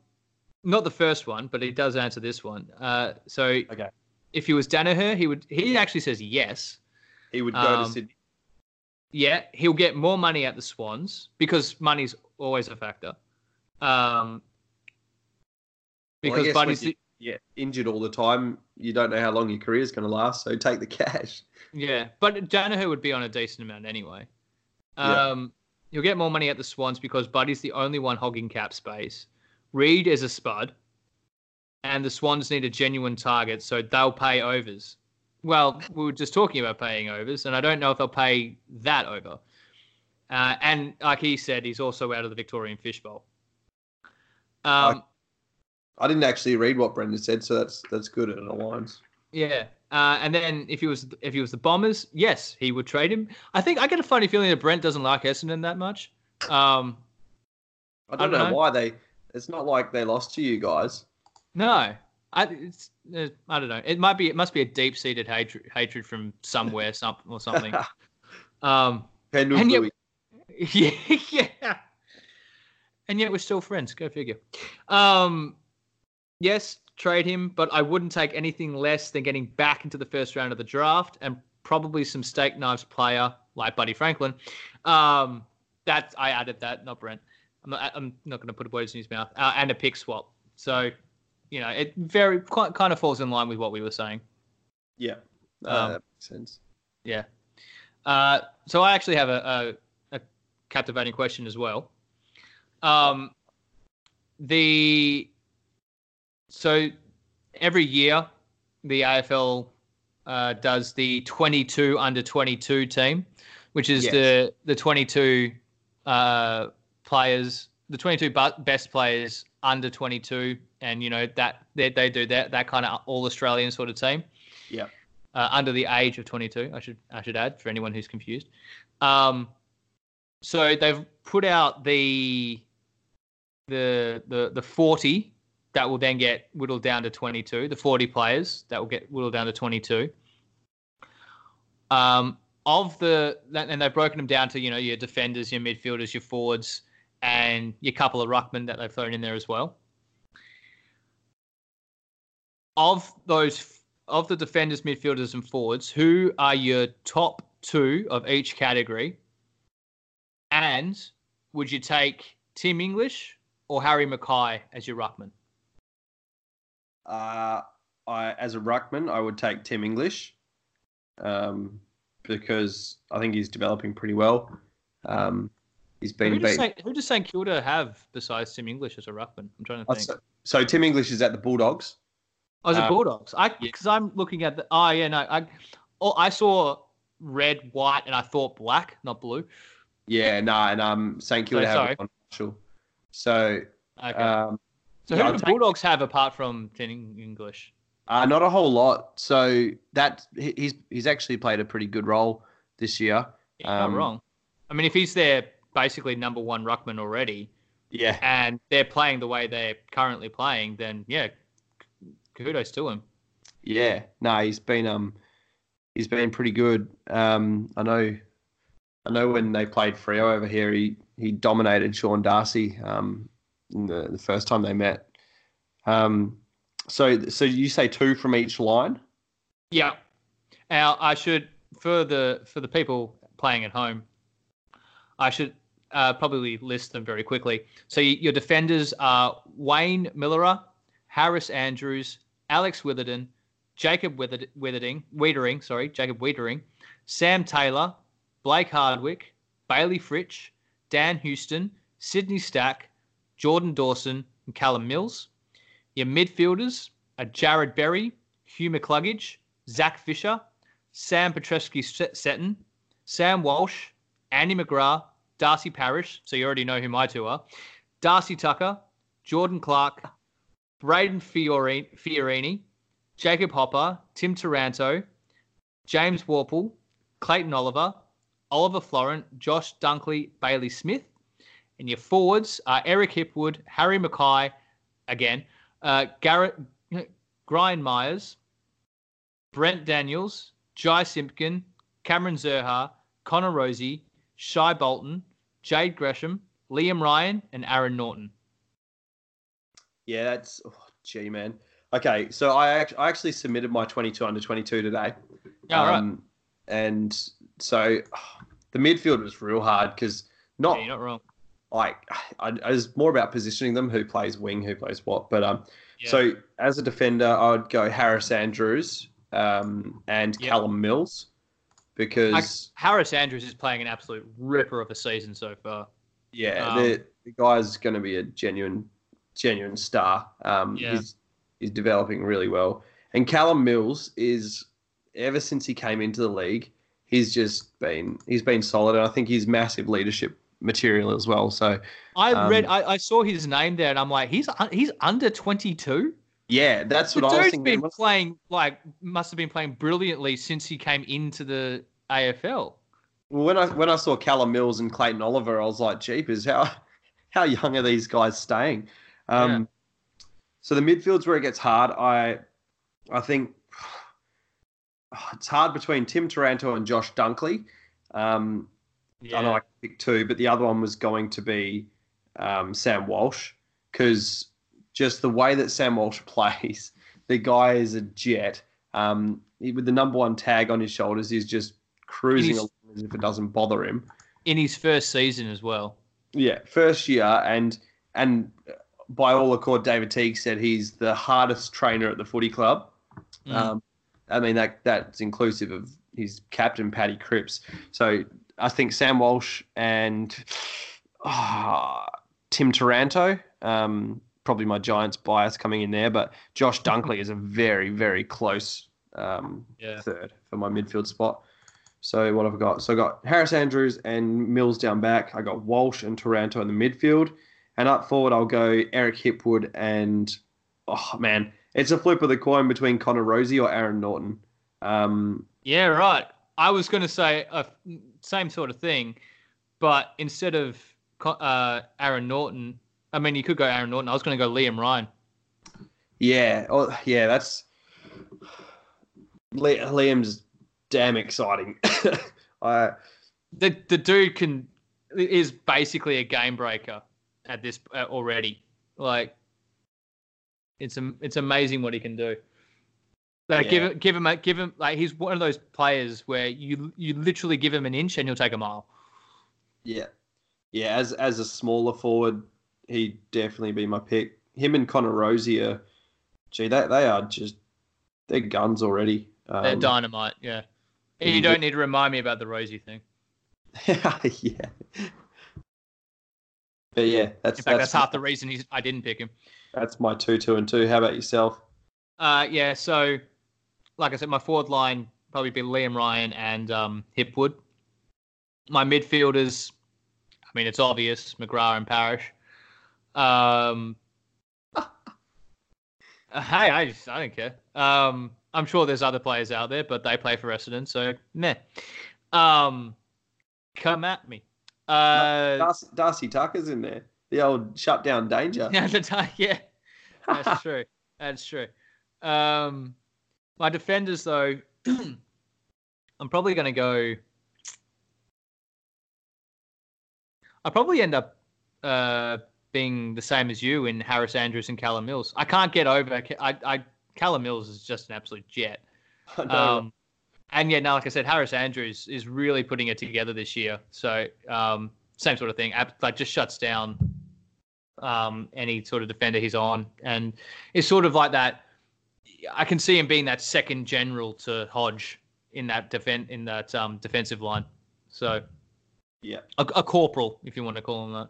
not the first one, but he does answer this one. Uh, so, Okay. if he was Daniher, he would. He actually says yes. He would go Um, to Sydney. Yeah, he'll get more money at the Swans because money's always a factor. Um, because guess Buddy's yeah, injured all the time, you don't know how long your career is going to last. So take the cash. Yeah, but Daniher would be on a decent amount anyway. Yeah. Um, You'll get more money at the Swans because Buddy's the only one hogging cap space. Reid is a spud, and the Swans need a genuine target, so they'll pay overs. Well, we were just talking about paying overs, and I don't know if they'll pay that over. Uh, and like he said, he's also out of the Victorian Fishbowl. Um, I didn't actually read what Brendan said, so that's that's good. It aligns. Yeah. Uh, and then if he was if he was the Bombers, yes, he would trade him. I think I get a funny feeling that Brent doesn't like Essendon that much. Um, I don't, don't know, know. why they. It's not like they lost to you guys. no, I it's, uh, I don't know. It might be it must be a deep seated hatred hatred from somewhere, some or something. Um. And yet- yeah, yeah. And yet we're still friends. Go figure. Um, yes, trade him, but I wouldn't take anything less than getting back into the first round of the draft and probably some steak knives player like Buddy Franklin. Um, that I added that, not Brent. I'm not. I'm not going to put words in his mouth. Uh, and a pick swap. So, you know, it very quite kind of falls in line with what we were saying. yeah, uh, Um, that makes sense. Yeah. Uh, so I actually have a, a, a captivating question as well. Um, the so every year the AFL uh, does the 22 under 22 team, which is Yes. the the 22 uh, players, the 22 best players under 22, and you know that they, they do that that kind of all Australian sort of team Yeah. uh, under the age of 22. I should I should add for anyone who's confused. Um, so they've put out the the the the 40 that will then get whittled down to 22. The 40 players that will get whittled down to 22. Um, of the and they've broken them down to you know your defenders, your midfielders, your forwards, and your couple of ruckmen that they've thrown in there as well. Of those of the defenders, midfielders, and forwards, who are your top two of each category? And would you take Tim English or Harry McKay as your ruckman? Uh, I, as a ruckman, I would take Tim English, um, because I think he's developing pretty well. Um, he's been Who does, beat. St, who does St Kilda have besides Tim English as a ruckman? I'm trying to Oh, think. so, so Tim English is at the Bulldogs. Oh, is it uh, Bulldogs? I yeah. because I'm looking at the. Oh yeah, no. I oh, I saw red, white, and I thought black, not blue. Yeah, no, and um, St Kilda So, have sorry. one Marshall. So, Okay. um, so yeah, who I'll do the take- Bulldogs have apart from Tim English? uh, not a whole lot. So that he- he's he's actually played a pretty good role this year. Yeah, you're Um, not wrong. I mean, if he's their basically number one ruckman already, Yeah, and they're playing the way they're currently playing, then yeah, kudos to him. yeah. No, he's been um, he's been pretty good. Um, I know, I know when they played Freo over here, he he dominated Sean Darcy. Um, in the the first time they met. Um, so so you say two from each line. Yeah. Now I should for the for the people playing at home, I should uh, probably list them very quickly. So your defenders are Wayne Milera, Harris Andrews, Alex Witherden, Jacob Wither- Withering, Weitering, sorry, Jacob Weitering, Sam Taylor, Blake Hardwick, Bailey Fritsch, Dan Houston, Sydney Stack, Jordan Dawson, and Callum Mills. Your midfielders are Jarrod Berry, Hugh McCluggage, Zac Fisher, Sam Petrescu Seton, Sam Walsh, Andy McGrath, Darcy Parish. So you already know who my two are. Darcy Tucker, Jordan Clark, Brayden Fiorini, Fiorini Jacob Hopper, Tim Taranto, James Worpel, Clayton Oliver, Oliver Florent, Josh Dunkley, Bailey Smith. And your forwards are Eric Hipwood, Harry McKay, again, uh, Garrett Gryan Miers, Brent Daniels, Jy Simpkin, Cameron Zurhaar, Connor Rozee, Shai Bolton, Jade Gresham, Liam Ryan, and Aaron Naughton. Yeah, that's oh, gee, man. Okay, so I actually, I actually submitted my 22 under 22 today. Yeah, all right. Um, And so the midfield was real hard because not Yeah, you're not wrong. like I, I was more about positioning them, who plays wing, who plays what. But um, Yeah. so as a defender, I would go Harris Andrews um, and. Callum Mills because Harris Andrews is playing an absolute ripper of a season so far. yeah, Um, the, the guy's going to be a genuine, genuine star. Um, Yeah. he's he's developing really well, and Callum Mills is ever since he came into the league, he's just been he's been solid, and I think he's massive leadership material as well. So I Um, read, I, I saw his name there, and I'm like, he's he's under 22. Yeah, that's The what I was thinking. been playing like must have been playing brilliantly since he came into the AFL. Well, when I when I saw Callum Mills and Clayton Oliver, I was like, "Jeepers, how how young are these guys staying?" Um, So the midfield's where it gets hard. I I think it's hard between Tim Taranto and Josh Dunkley. Um, I know I can pick two, but the other one was going to be um, Sam Walsh because just the way that Sam Walsh plays, the guy is a jet. Um, he- with the number one tag on his shoulders, he's just cruising along as if it doesn't bother him. in his first season as well. Yeah, first year, and and by all accord, David Teague said he's the hardest trainer at the footy club. Mm. Um, I mean that that's inclusive of his captain Paddy Cripps. So I think Sam Walsh and ah, Tim Taranto, um, probably my Giants bias coming in there, but Josh Dunkley is a very very close um, Yeah. third for my midfield spot. So what have I got? So I got Harris Andrews and Mills down back. I got Walsh and Taranto in the midfield. And up forward, I'll go Eric Hipwood and, oh man, it's a flip of the coin between Connor Rozee or Aaron Naughton. Um, Yeah, right. I was going to say a same sort of thing, but instead of uh, Aaron Naughton, I mean, you could go Aaron Naughton. I was going to go Liam Ryan. yeah, oh, yeah, that's Liam's damn exciting. I The the dude can is basically a game breaker at this uh, already. Like, it's it's amazing what he can do. Like, give Yeah. him give him a, give him like he's one of those players where you you literally give him an inch and he'll take a mile. Yeah, yeah. As as a smaller forward, he'd definitely be my pick. Him and Connor Rozee are, gee, that they are just they're guns already. Um, They're dynamite. Yeah. and You you don't need to remind me about the Rozee thing. yeah. But yeah, that's In fact, that's, that's half the reason he's, I didn't pick him. that's my two, two, and two. How about yourself? Uh, yeah, so like I said, my forward line probably be Liam Ryan and um, Hipwood. My midfielders, I mean, it's obvious McGrath and Parish. Um, hey, I just I don't care. Um, I'm sure there's other players out there, but they play for Essendon, so meh. Um, come at me. Uh, Darcy, Darcy Tucker's in there. The old shutdown danger. yeah, the yeah, that's true. That's true. Um, my defenders, though, I'm probably going to go. I probably end up uh, being the same as you in Harris Andrews and Callum Mills. I can't get over. I, I Callum Mills is just an absolute jet. Um, and yeah, now like I said, Harris Andrews is really putting it together this year. So um, same sort of thing. Like just shuts down um, any sort of defender he's on, and it's sort of like that. I can see him being that second general to Hodge in that defend in that um, defensive line. So yeah. a, a corporal, if you want to call him that,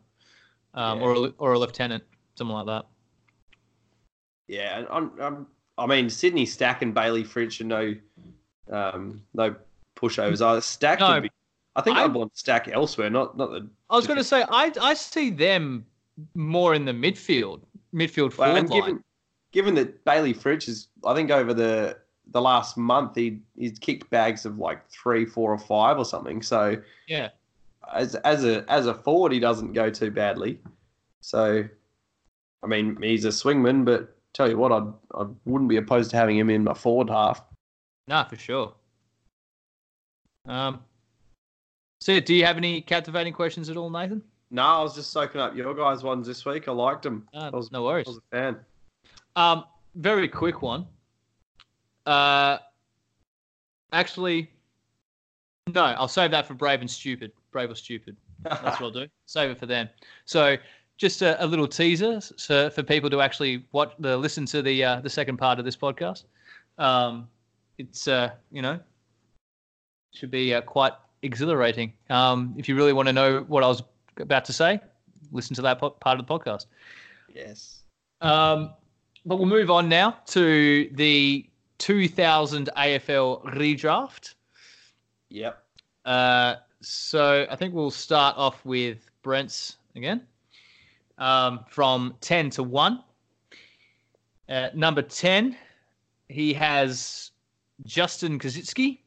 um, Yeah. or a, or a lieutenant, something like that. Yeah, I'm, I'm, I mean, Sydney Stack and Bailey Fritsch are no, um, no pushovers. I Stack No, be. I think I- I'd want Stack elsewhere, not not the. I was going to say I I see them more in the midfield, midfield Well, forward line. given given that Bailey Fritsch is, I think over the the last month he he's kicked bags of like three, four, or five or something. So Yeah. As as a as a forward, he doesn't go too badly. So, I mean, he's a swingman, but tell you what, I I wouldn't be opposed to having him in my forward half. Nah, for sure. Um. So, do you have any captivating questions at all, Nathan? No, I was just soaking up your guys' ones this week. I liked them. Uh, I was, no I worries. was a fan. Um, very quick one. Uh, actually, no, I'll save that for brave and stupid. Brave or stupid. That's what I'll do. Save it for then. So just a, a little teaser so for people to actually watch the listen to the uh, the second part of this podcast. Um, it's uh, you know should be uh, quite exhilarating. Um, if you really want to know what I was about to say, listen to that po- part of the podcast. Yes. Um, but we'll move on now to the 2000 AFL redraft. Yep. Uh, so I think we'll start off with Brent's again um, from 10 to 1. Uh, number 10, he has Justin Koschitzke.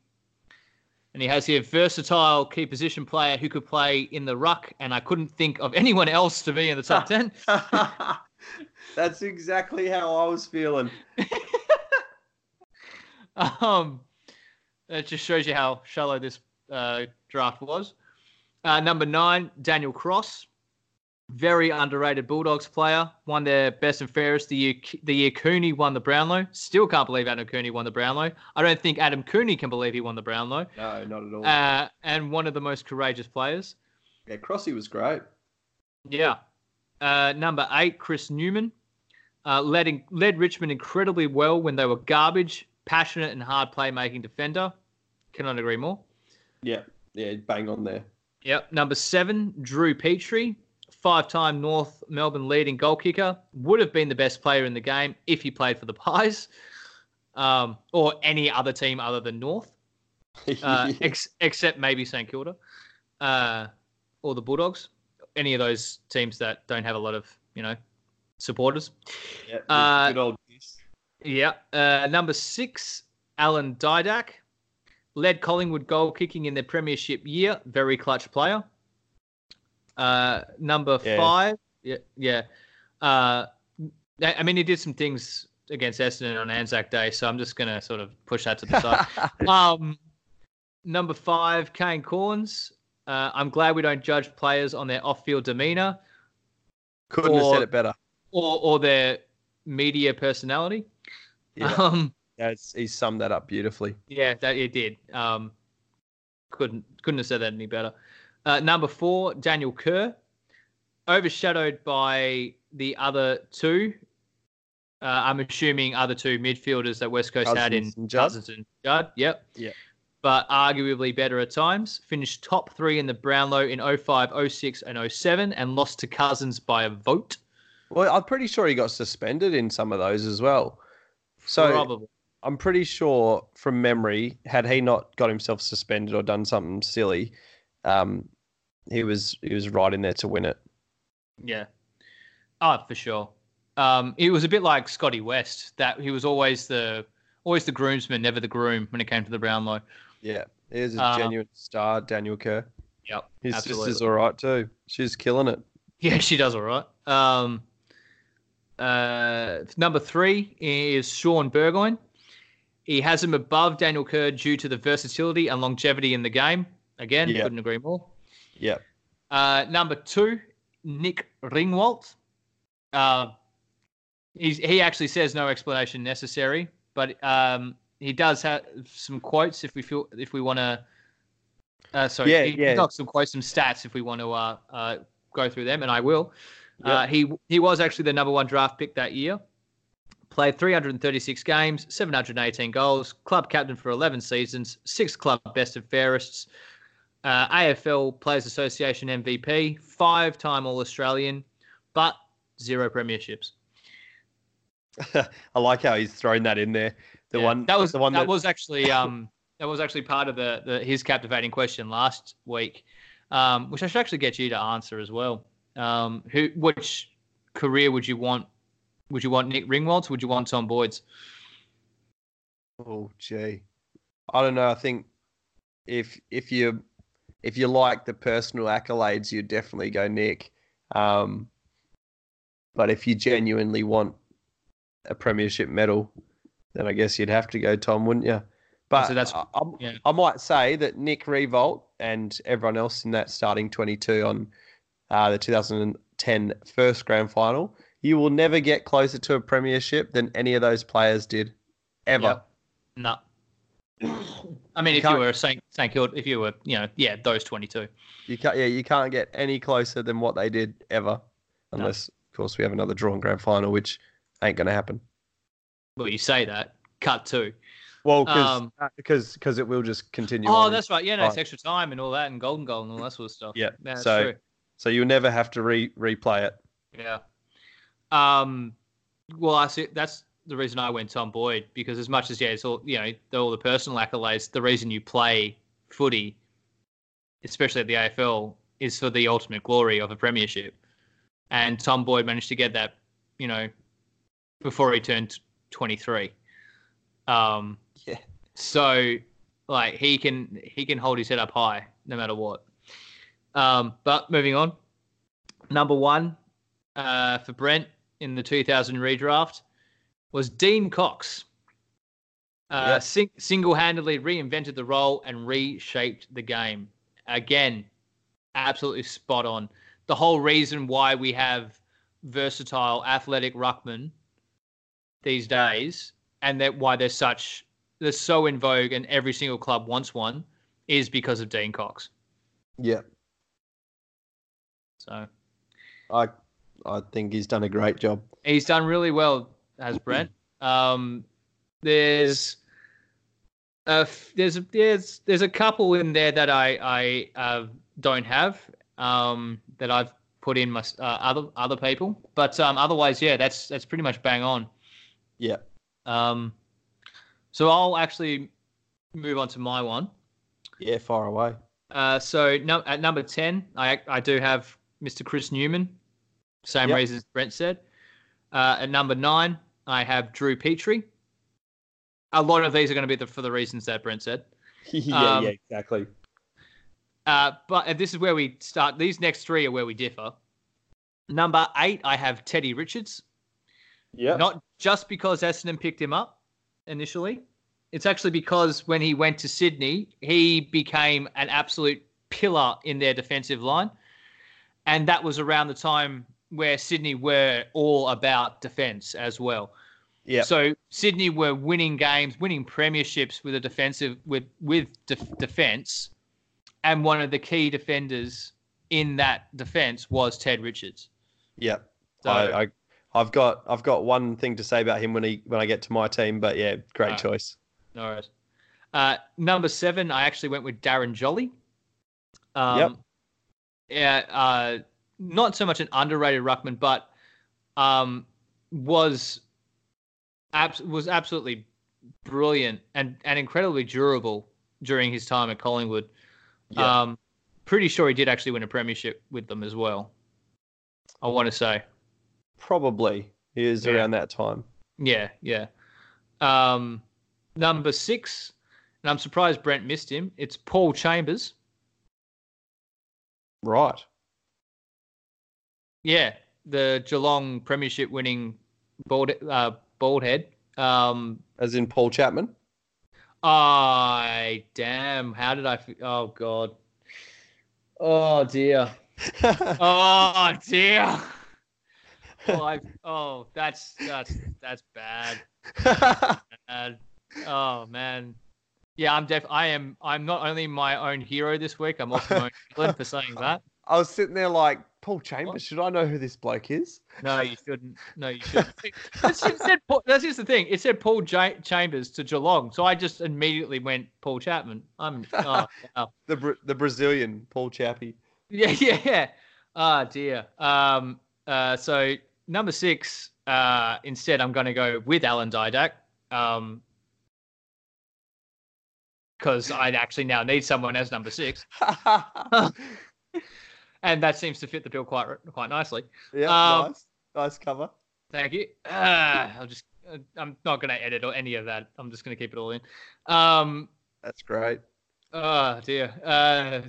And he has here versatile key position player who could play in the ruck. And I couldn't think of anyone else to be in the top 10. That's exactly how I was feeling. um, it just shows you how shallow this uh, draft was. Uh, number nine, Daniel Cross, very underrated Bulldogs player. Won their best and fairest the year the year Cooney won the Brownlow. Still can't believe Adam Cooney won the Brownlow. I don't think Adam Cooney can believe he won the Brownlow. No, not at all. Uh, and one of the most courageous players. yeah, Crossy was great. Yeah. Uh, number eight, Chris Newman. Uh, led, in, led Richmond incredibly well when they were garbage, passionate and hard playmaking defender. Cannot agree more. Yeah, yeah, bang on there. Yep. Number seven, Drew Petrie, five time North Melbourne leading goal kicker. Would have been the best player in the game if he played for the Pies um, or any other team other than North, uh, ex- except maybe St Kilda uh, or the Bulldogs. Any of those teams that don't have a lot of, you know, supporters. yeah, uh, good old. Yeah. Uh, number six, Alan Didak. Led Collingwood goal kicking in their premiership year. Very clutch player. Uh, number Yeah. five. Yeah. Yeah. Uh, I mean, he did some things against Essendon on Anzac Day, so I'm just going to sort of push that to the side. um, number five, Kane Cornes. Uh, I'm glad we don't judge players on their off-field demeanour Couldn't have said it better. or, or their media personality. Yeah. Um, Yeah, he summed that up beautifully. Yeah, that it did. Um, couldn't couldn't have said that any better. Uh, number four, Daniel Kerr, overshadowed by the other two. Uh, I'm assuming other two midfielders that West Coast had in Cousins and Judd. Cousins and Judd. Yep. Yep. But arguably better at times. Finished top three in the Brownlow in 05, 06, and 07, and lost to Cousins by a vote. Well, I'm pretty sure he got suspended in some of those as well. So Probably. I'm pretty sure from memory, had he not got himself suspended or done something silly, um, he was he was right in there to win it. Yeah. Oh, for sure. Um, it was a bit like Scotty West that he was always the always the groomsman, never the groom when it came to the Brownlow. Yeah, he is a Uh, genuine star, Daniel Kerr. Yep. His absolutely. sister's all right too. She's killing it. Yeah, she does all right. Um, uh, number three is Shaun Burgoyne. He has him above Daniel Kerr due to the versatility and longevity in the game. Again, Yeah. couldn't agree more. Yeah, Uh, number two, Nick Riewoldt. Uh, he actually says no explanation necessary, but um, he does have some quotes if we feel if we want to. Uh, sorry, Yeah, he, yeah. got some quotes, some stats if we want to uh, uh, go through them, and I will. Uh, Yep. he he was actually the number one draft pick that year. Played 336 games, 718 goals, club captain for 11 seasons, six club best and fairests, uh, AFL Players Association MVP, five time All Australian, but zero premierships. I like how he's thrown that in there. The Yeah, one that was the one that, that, was actually um that was actually part of the, the his captivating question last week, um, which I should actually get you to answer as well. Um, who which career would you want? Would you want Nick Riewoldt? Would you want Tom Boyd's? Oh, gee, I don't know. I think if if you if you like the personal accolades, you'd definitely go Nick. Um, but if you genuinely want a premiership medal, then I guess you'd have to go Tom, wouldn't you? But So that's- I, I, yeah. I might say that Nick Riewoldt and everyone else in that starting 22 on uh, the 2010 first grand final, you will never get closer to a premiership than any of those players did, ever. Yep. No. I mean, You if you can't- were a St. St. Kilda, if you were, you know, yeah, those 22. You can't. Yeah, you can't get any closer than what they did ever, unless, of course, we have another drawn grand final, which ain't going to happen. Well, you say that. Cut two. Well, Um, because because it will just continue. Oh, on. that's right. Yeah, no, it's extra time and all that, and golden goal and all that sort of stuff. Yeah, that's so- true. so you'll never have to re replay it. Yeah. Um. Well, I see. That's the reason I went Tom Boyd because as much as yeah, it's all you know, all the personal accolades. The reason you play footy, especially at the AFL, is for the ultimate glory of a premiership. And Tom Boyd managed to get that, you know, before he turned 23. Um. Yeah. So, like, he can he can hold his head up high no matter what. Um. But moving on, number one uh, for Brent in the 2000 redraft was Dean Cox. Uh, Yeah. sing- single-handedly reinvented the role and reshaped the game. Again, absolutely spot on. The whole reason why we have versatile, athletic ruckmen these days, and that why they're such they're so in vogue, and every single club wants one, is because of Dean Cox. Yeah, So I I think he's done a great job. He's done really well, has Brent. Um, there's a there's a, there's there's a couple in there that I I uh, don't have um, that I've put in my uh, other other people, but um, otherwise, yeah, that's that's pretty much bang on. Yeah, Um, so I'll actually move on to my one. yeah, far away. Uh, so no, at number ten, I I do have Mr. Chris Newman. Same Yep. reasons Brent said. Uh, at number nine, I have Drew Petrie. A lot of these are going to be the, for the reasons that Brent said. yeah, Um, yeah, exactly. Uh, but this is where we start. These next three are where we differ. Number eight, I have Teddy Richards. Yeah, Not just because Essendon picked him up initially. It's actually because when he went to Sydney, he became an absolute pillar in their defensive line. And that was around the time where Sydney were all about defense as well. yeah, So Sydney were winning games, winning premierships with a defensive with with def- defense, and one of the key defenders in that defense was Ted Richards. yeah. So I, I I've got I've got one thing to say about him when he when I get to my team, but yeah, great choice. No worries. Uh, number seven, I actually went with Darren Jolly. Um, Yep. Yeah, uh, not so much an underrated ruckman, but um, was abs- was absolutely brilliant and, and incredibly durable during his time at Collingwood. Yeah. Um, pretty sure he did actually win a premiership with them as well. I want to say. Probably he is Yeah. around that time. Yeah, yeah. Um, number six, and I'm surprised Brent missed him. It's Paul Chambers. Right. Yeah, the Geelong Premiership winning bald uh, bald head. Um, As in Paul Chapman. I damn, how did I? f- Oh god. Oh dear. Oh dear. Oh, I, oh, that's that's that's bad. bad. Oh man. Yeah, I'm def. I am. I'm not only my own hero this week. I'm also my own villain for saying that. I was sitting there like Paul Chambers. Should I know who this bloke is? No, you shouldn't. No, you shouldn't. That's just said. That's just the thing. It said Paul J- Chambers to Geelong, so I just immediately went Paul Chapman. I'm. Oh, wow. The Bra- the Brazilian Paul Chappie. Yeah, yeah, yeah. Oh dear. Um. Uh. So number six. Uh. Instead, I'm going to go with Alan Didak. Um. Because I actually now need someone as number six, and that seems to fit the bill quite quite nicely. yeah, Um, nice, nice cover. Thank you. Uh, I'll just. uh, I'm not going to edit or any of that. I'm just going to keep it all in. Um. That's great. Oh dear. Uh.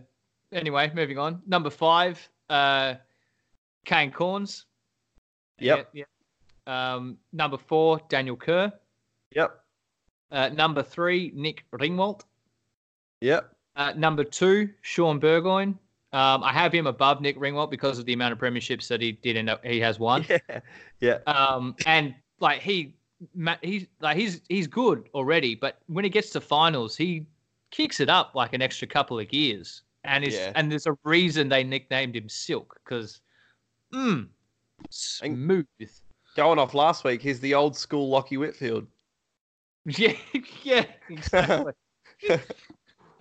Anyway, moving on. Number five. Uh. Kane Cornes. Yep. Yeah. yeah. Um. Number four. Daniel Kerr. Yep. Uh. Number three. Nick Riewoldt. Yep. Uh. Number two. Shaun Burgoyne. Um. I have him above Nick Riewoldt because of the amount of premierships that he did end up. He has won. Yeah. Yeah. um, and like he, he's like he's he's good already, but when he gets to finals, he kicks it up like an extra couple of gears, and is Yeah. and there's a reason they nicknamed him Silk because, mm, smooth. Going off last week, he's the old school Lachie Whitfield. Yeah, yeah, exactly.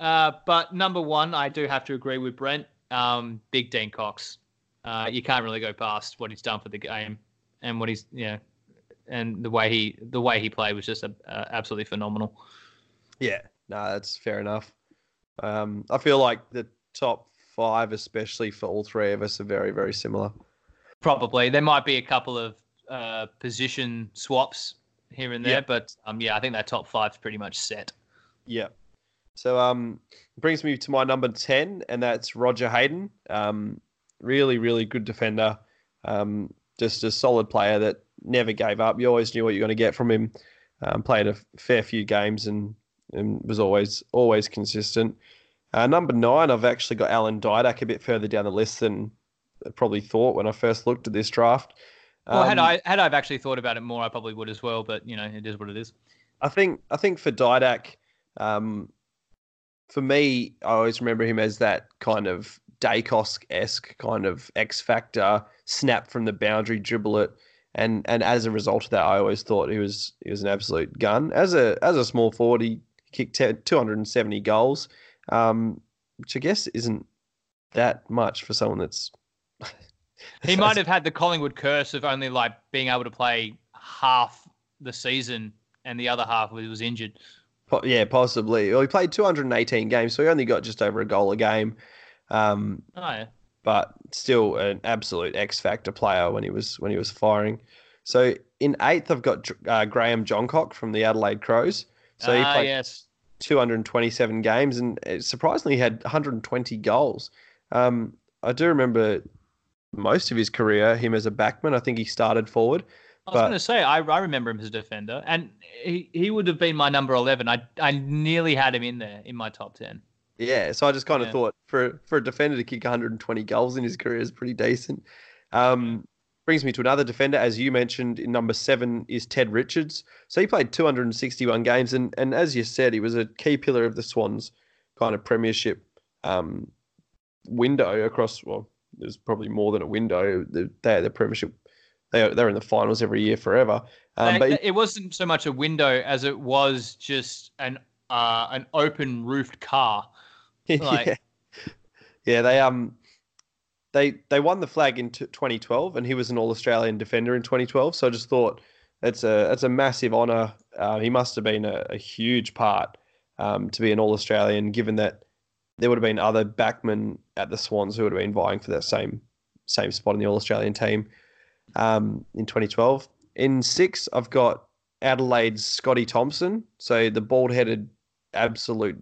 uh, but number one, I do have to agree with Brent. Um, Big Dean Cox. Uh, you can't really go past what he's done for the game and what he's yeah, and the way he the way he played was just a, uh, absolutely phenomenal. Yeah, no, that's fair enough. Um, I feel like the top five, especially for all three of us, are very, very similar. Probably there might be a couple of uh, position swaps here and there, Yeah. but um, yeah, I think that top five's pretty much set. Yeah. So um, brings me to my number ten, and that's Roger Hayden. Um, really, really good defender. Um, just a solid player that never gave up. You always knew what you're going to get from him. Um, played a fair few games and, and was always always consistent. Uh, number nine, I've actually got Alan Didak a bit further down the list than I probably thought when I first looked at this draft. Well, had Um, I had I've actually thought about it more, I probably would as well. But you know, it is what it is. I think I think for Didak, um, for me, I always remember him as that kind of Daicos esque kind of X factor, snap from the boundary, dribble it, and and as a result of that, I always thought he was he was an absolute gun. As a as a small forward, he kicked 270 goals, um, which I guess isn't that much for someone that's. He might have had the Collingwood curse of only like being able to play half the season, and the other half was injured. Yeah, possibly. Well, he played 218 games, so he only got just over a goal a game. Um, Oh yeah. but still an absolute X factor player when he was when he was firing. So in eighth, I've got uh, Graham Johncock from the Adelaide Crows. So he ah, played yes. 227 games and uh, surprisingly had 120 goals. Um, I do remember most of his career him as a backman. I think he started forward. I was going to say I, I remember him as a defender, and he, he would have been my number eleven. I I nearly had him in there in my top ten. Yeah, so I just kind of Yeah. thought for for a defender to kick 120 goals in his career is pretty decent. Um, brings me to another defender, as you mentioned, in number seven is Ted Richards. So he played 261 games, and and as you said, he was a key pillar of the Swans' kind of premiership um, window across. Well, there's probably more than a window. The, they the premiership. They they're in the finals every year forever. Um, but it wasn't so much a window as it was just an uh, an open roofed car. Like- yeah. yeah, they um they they won the flag in t- 2012, and he was an All Australian defender in 2012. So I just thought it's a it's a massive honour. Uh, he must have been a, a huge part um, to be an All Australian, given that there would have been other backmen at the Swans who would have been vying for that same same spot in the All Australian team um, in 2012. In six, I've got Adelaide's Scotty Thompson, so the bald headed absolute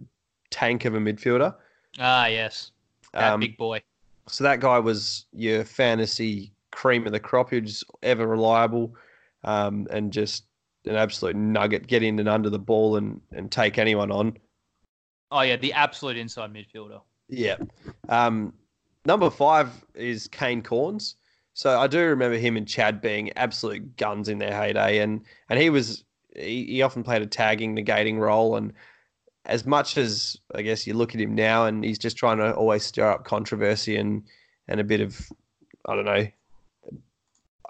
tank of a midfielder. Ah, yes, that Um, big boy. so that guy was your fantasy cream of the crop. He was ever reliable um, and just an absolute nugget. Get in and under the ball and, and take anyone on. Oh yeah, the absolute inside midfielder. Yeah. Um, number five is Kane Cornes. So I do remember him and Chad being absolute guns in their heyday, and and he was he, he often played a tagging, negating role, and as much as I guess you look at him now, and he's just trying to always stir up controversy and and a bit of I don't know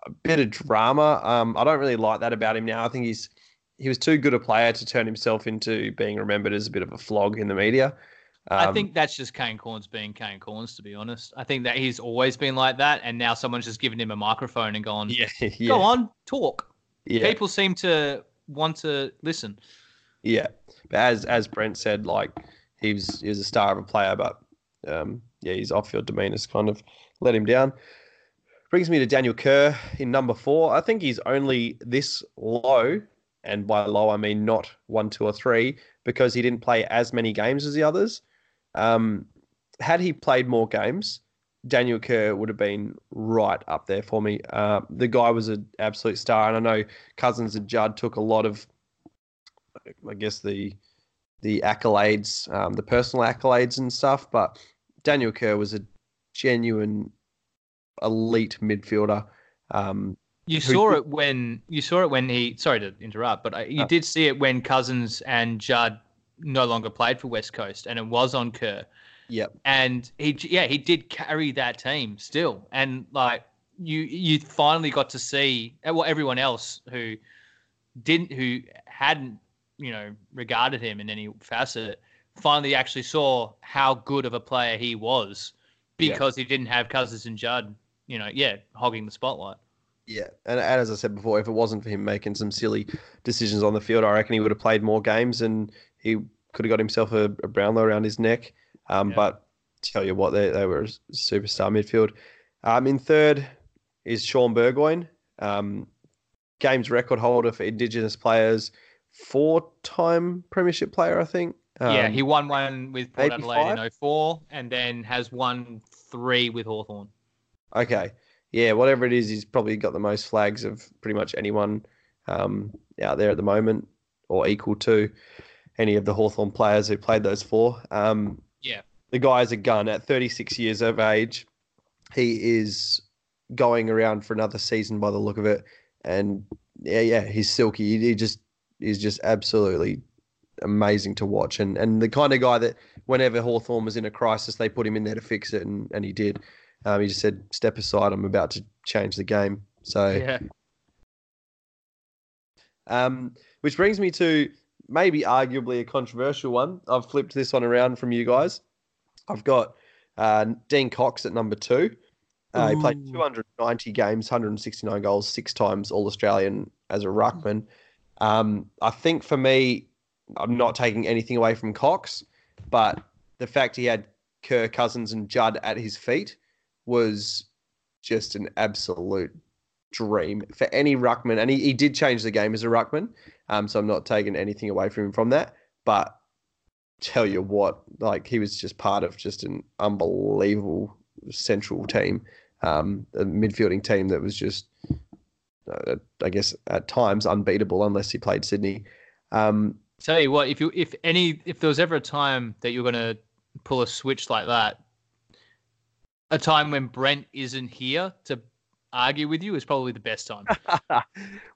a bit of drama. Um, I don't really like that about him now. I think he's he was too good a player to turn himself into being remembered as a bit of a flog in the media. I Um, think that's just Kane Cornes being Kane Cornes, to be honest. I think that he's always been like that, and now someone's just given him a microphone and gone, Yeah, yeah, "Go on, talk." yeah, People seem to want to listen. yeah. But as as Brent said, like he was he was a star of a player, but um, yeah, his off-field demeanor's kind of let him down. Brings me to Daniel Kerr in number four. I think he's only this low, and by low I mean not one, two, or three, because he didn't play as many games as the others. Um, had he played more games, Daniel Kerr would have been right up there for me. Uh, the guy was an absolute star, and I know Cousins and Judd took a lot of, I guess the the accolades, um, the personal accolades and stuff, but Daniel Kerr was a genuine elite midfielder. Um, You Who- saw it when you saw it when he. Sorry to interrupt, but I- you Uh. did see it when Cousins and Judd no longer played for West Coast, and it was on Kerr. Yep. And he, yeah, he did carry that team still, and like you, you finally got to see uh, well everyone else who didn't, who hadn't, you know, regarded him in any facet, finally actually saw how good of a player he was because he didn't have Cousins and Judd, you know, yeah, hogging the spotlight. Yeah, and, and as I said before, if it wasn't for him making some silly decisions on the field, I reckon he would have played more games and he could have got himself a, a Brownlow around his neck. Um, Yeah. But tell you what, they, they were a superstar midfield. Um, in third is Shaun Burgoyne, um, games record holder for Indigenous players, four-time Premiership player, I think. yeah, Um, he won one with Port Adelaide in 04 and then has won three with Hawthorn. Okay. Yeah, whatever it is, he's probably got the most flags of pretty much anyone um, out there at the moment, or equal to any of the Hawthorn players who played those four. Um, Yeah. The guy's a gun at 36 years of age. He is going around for another season by the look of it. And yeah, yeah, he's silky. He, he just is just absolutely amazing to watch. And and the kind of guy that whenever Hawthorn was in a crisis, they put him in there to fix it, and, and he did. Um, he just said, "Step aside. I'm about to change the game." So, Yeah. um, which brings me to maybe arguably a controversial one. I've flipped this one around from you guys. I've got uh, Dean Cox at number two. Uh, he played 290 games, 169 goals, six times All Australian as a ruckman. Um, I think for me, I'm not taking anything away from Cox, but the fact he had Kerr Cousins and Judd at his feet was just an absolute dream for any ruckman. And he, he did change the game as a ruckman, um, so I'm not taking anything away from him from that. But tell you what, like he was just part of just an unbelievable central team, um, a midfielding team that was just, uh, I guess, at times unbeatable unless he played Sydney. Um, Tell you what, if you if any if there was ever a time that you're gonna pull a switch like that, a time when Brent isn't here to argue with you is probably the best time.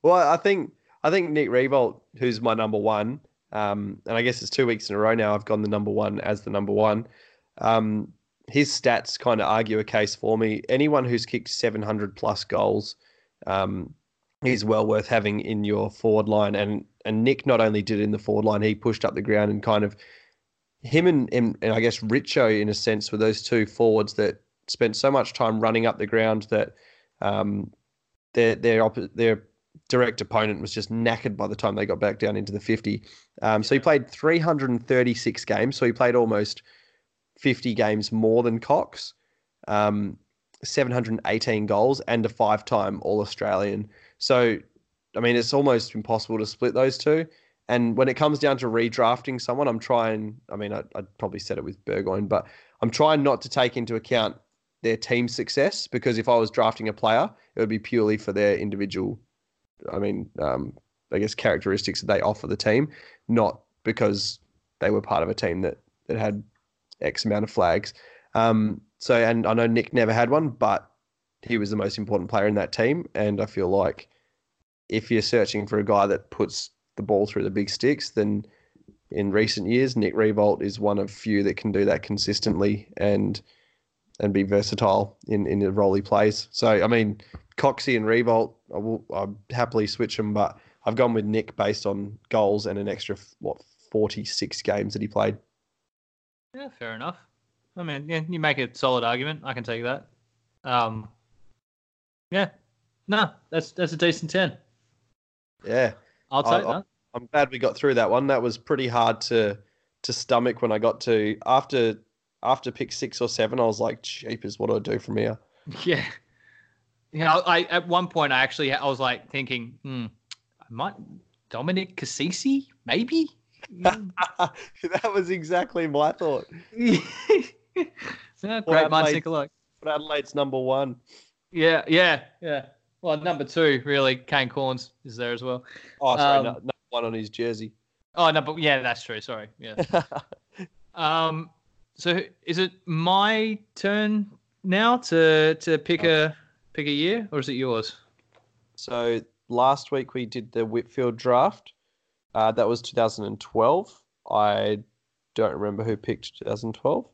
well, I think I think Nick Riewoldt, who's my number one, um, and I guess it's two weeks in a row now. I've gone the number one as the number one. Um, his stats kind of argue a case for me. Anyone who's kicked 700 plus goals, um, he's well worth having in your forward line. And and Nick not only did it in the forward line, he pushed up the ground and kind of him and, and, and I guess Richo in a sense were those two forwards that spent so much time running up the ground that um, their their oppo- their direct opponent was just knackered by the time they got back down into the 50. Um, so he played 336 games. So he played almost 50 games more than Cox. Um, 718 goals and a five-time All-Australian. So, I mean, it's almost impossible to split those two. And when it comes down to redrafting someone, I'm trying. I mean, I, I'd probably said it with Burgoyne, but I'm trying not to take into account their team success because if I was drafting a player, it would be purely for their individual. I mean, um, I guess characteristics that they offer the team, not because they were part of a team that that had X amount of flags. Um, so, and I know Nick never had one, but he was the most important player in that team, and I feel like if you're searching for a guy that puts the ball through the big sticks, then in recent years, Nick Riewoldt is one of few that can do that consistently and and be versatile in, in the role he plays. So, I mean, Coxie and Riewoldt, I will I'll happily switch them, but I've gone with Nick based on goals and an extra, what, 46 games that he played. yeah, fair enough. I mean, yeah, you make a solid argument. I can take that. Um, yeah, no, that's that's a decent ten. Yeah. I'll take I- that. I'm glad we got through that one. That was pretty hard to to stomach when I got to after after pick six or seven. I was like, "Cheapers, what do I do from here?" Yeah. Yeah, I at one point I actually I was like thinking, hmm, I might Dominic Cassisi, maybe. That was exactly my thought. yeah, great minds Adelaide- think alike. But Adelaide's number one. Yeah, yeah, yeah. Well, number two, really, Kane Cornes is there as well. Oh, sorry, Um, no, number one on his jersey. Oh, no, but yeah, that's true. Sorry. Yeah. Um, so is it my turn now to to pick a pick a year, or is it yours? so last week we did the Whitfield draft. Uh, that was 2012. I don't remember who picked 2012.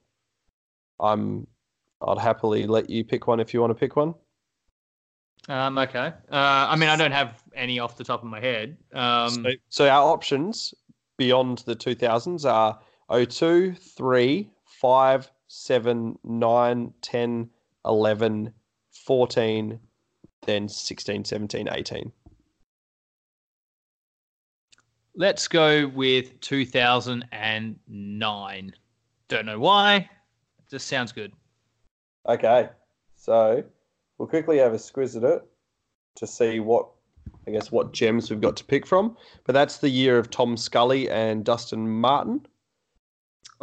I'm. I'd happily let you pick one if you want to pick one. Um, okay. Uh, I mean, I don't have any off the top of my head. Um, So, so our options beyond the 2000s are 02, 3, 5, 7, 9, 10, 11, 14, then 16, 17, 18. let's go with 2009. Don't know why. Just sounds good. Okay. So we'll quickly have a squiz at it to see what, I guess, what gems we've got to pick from. But that's the year of Tom Scully and Dustin Martin.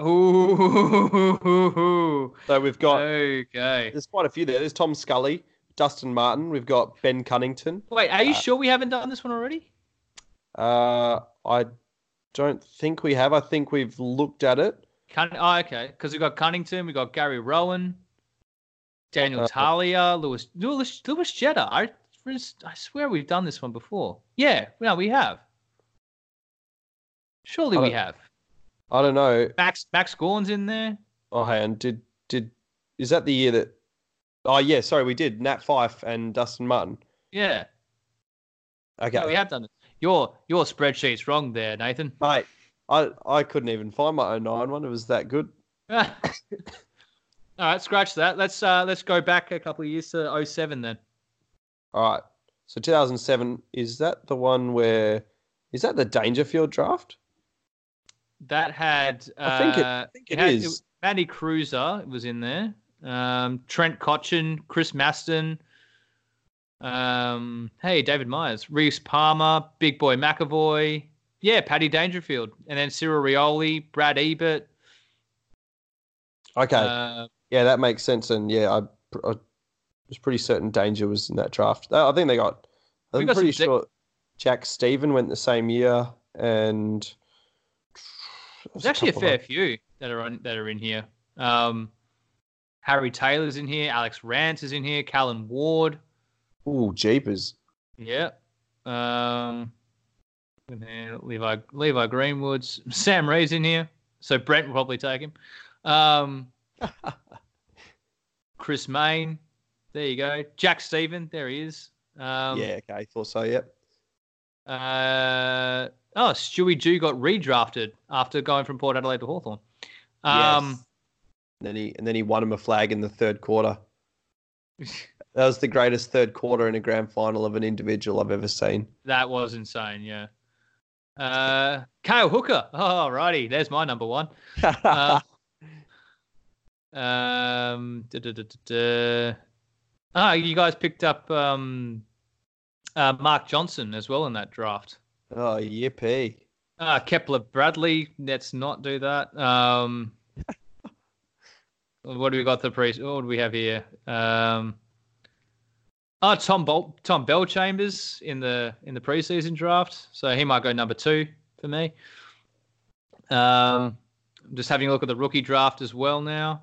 Ooh. So we've got, Okay. there's quite a few there. There's Tom Scully, Dustin Martin. We've got Ben Cunnington. Wait, are you Uh, sure we haven't done this one already? Uh, I don't think we have. I think we've looked at it. Cun- oh, okay. Because we've got Cunnington, we've got Gary Rohan, Daniel Uh, Talia, Lewis Lewis Lewis Jetta. I I swear we've done this one before. Yeah, no, we have. Surely we have. I don't know. Max Max Gawn's in there. Oh, hey, and did did is that the year that? Oh yeah, sorry, we did Nat Fyfe and Dustin Martin. Yeah, Okay, no, we have done it. Your your spreadsheet's wrong there, Nathan. mate. I I couldn't even find my 09 one. It was that good. All right, scratch that. Let's uh let's go back a couple of years to 07 then. All right. So 2007 is that the one where is that the Dangerfield draft? That had uh, I think it- I think it had, is. Matty Kreuzer was in there. Um, Trent Cotchin, Chris Masten. Um, hey, David Myers, Rhys Palmer, Big Boy McEvoy. Yeah, Paddy Dangerfield, and then Cyril Rioli, Brad Ebert. Okay, Uh, yeah, that makes sense. And yeah, I, I was pretty certain Danger was in that draft. I think they got. I'm got pretty sure Jack Steven went the same year, and there's actually a fair few that are on that are in here. Um, Harry Taylor's in here. Alex Rance is in here. Callan Ward. Ooh, jeepers! Yeah. Um, and then Levi Levi Greenwoods, Sam Reid's in here, so Brent will probably take him. Um, Chris Mayne, there you go. Jack Steven, there he is. Um, yeah, okay, I thought so. Yep. Uh, oh, Stewie Dew got redrafted after going from Port Adelaide to Hawthorn. Um, yes. And then he and then he won him a flag in the third quarter. That was the greatest third quarter in a grand final of an individual I've ever seen. that was insane. Yeah. Uh, Cale Hooker. Oh, righty. There's my number one. Uh, Um. Ah, you guys picked up um, uh, Mark Johnson as well in that draft. Oh, yippee! Uh, Kepler Bradley. Let's not do that. Um, what do we got? The pre? What do we have here? Um, oh, Tom Bol- Tom Bellchambers in the in the preseason draft. So he might go number two for me. Um, just having a look at the rookie draft as well now.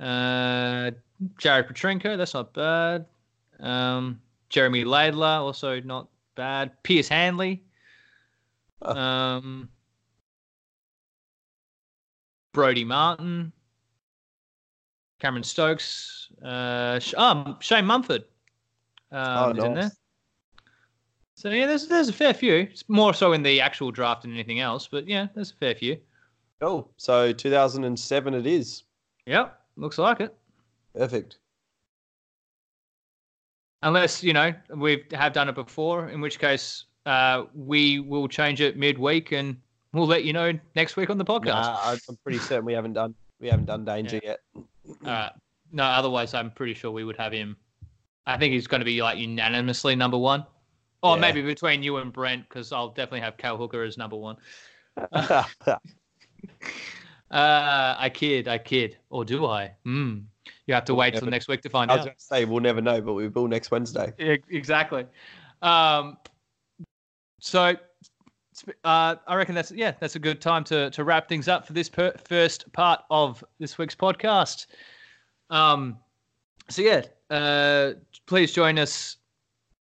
Uh, Jared Petrenko, that's not bad. Um, Jeremy Laidler, also not bad. Pearce Hanley. Um, Brodie Martin. Cameron Stokes. Uh, um, Shane Mumford. Um, oh, is in there. So yeah, there's there's a fair few. It's more so in the actual draft than anything else, but yeah, there's a fair few. Cool. So 2007 it is. Yep, looks like it. Perfect. Unless you know we have done it before, in which case uh, we will change it midweek and we'll let you know next week on the podcast. Nah, I- I'm pretty certain we haven't done we haven't done danger yet. Uh, no, otherwise I'm pretty sure we would have him. I think he's going to be like unanimously number one, or Yeah. maybe between you and Brent, because I'll definitely have Cale Hooker as number one. Uh, I kid, I kid, or do I? Hmm. You have to We'll wait till next week to find out. I was going to say we'll never know, but we will next Wednesday. Yeah, exactly. Um, so, uh, I reckon that's yeah, that's a good time to to wrap things up for this per- first part of this week's podcast. Um, so yeah, uh, please join us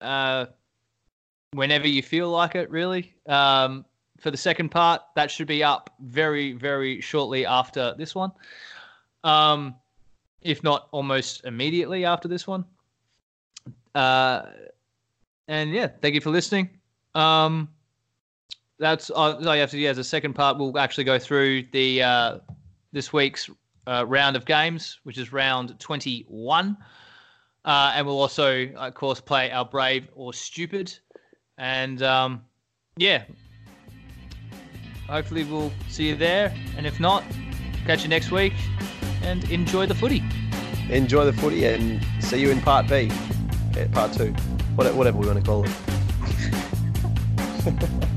uh, whenever you feel like it. Really, um, for the second part. That should be up very, very shortly after this one. Um, if not almost immediately after this one. Uh, and yeah, thank you for listening. Um, that's all you have to do as a second part. We'll actually go through the uh, this week's uh, round of games, which is round 21. Uh, and we'll also, of course, play our brave or stupid. And um, yeah, hopefully we'll see you there. And if not, catch you next week and enjoy the footy. Enjoy the footy and see you in part B, part two, whatever we want to call it. Ha ha ha.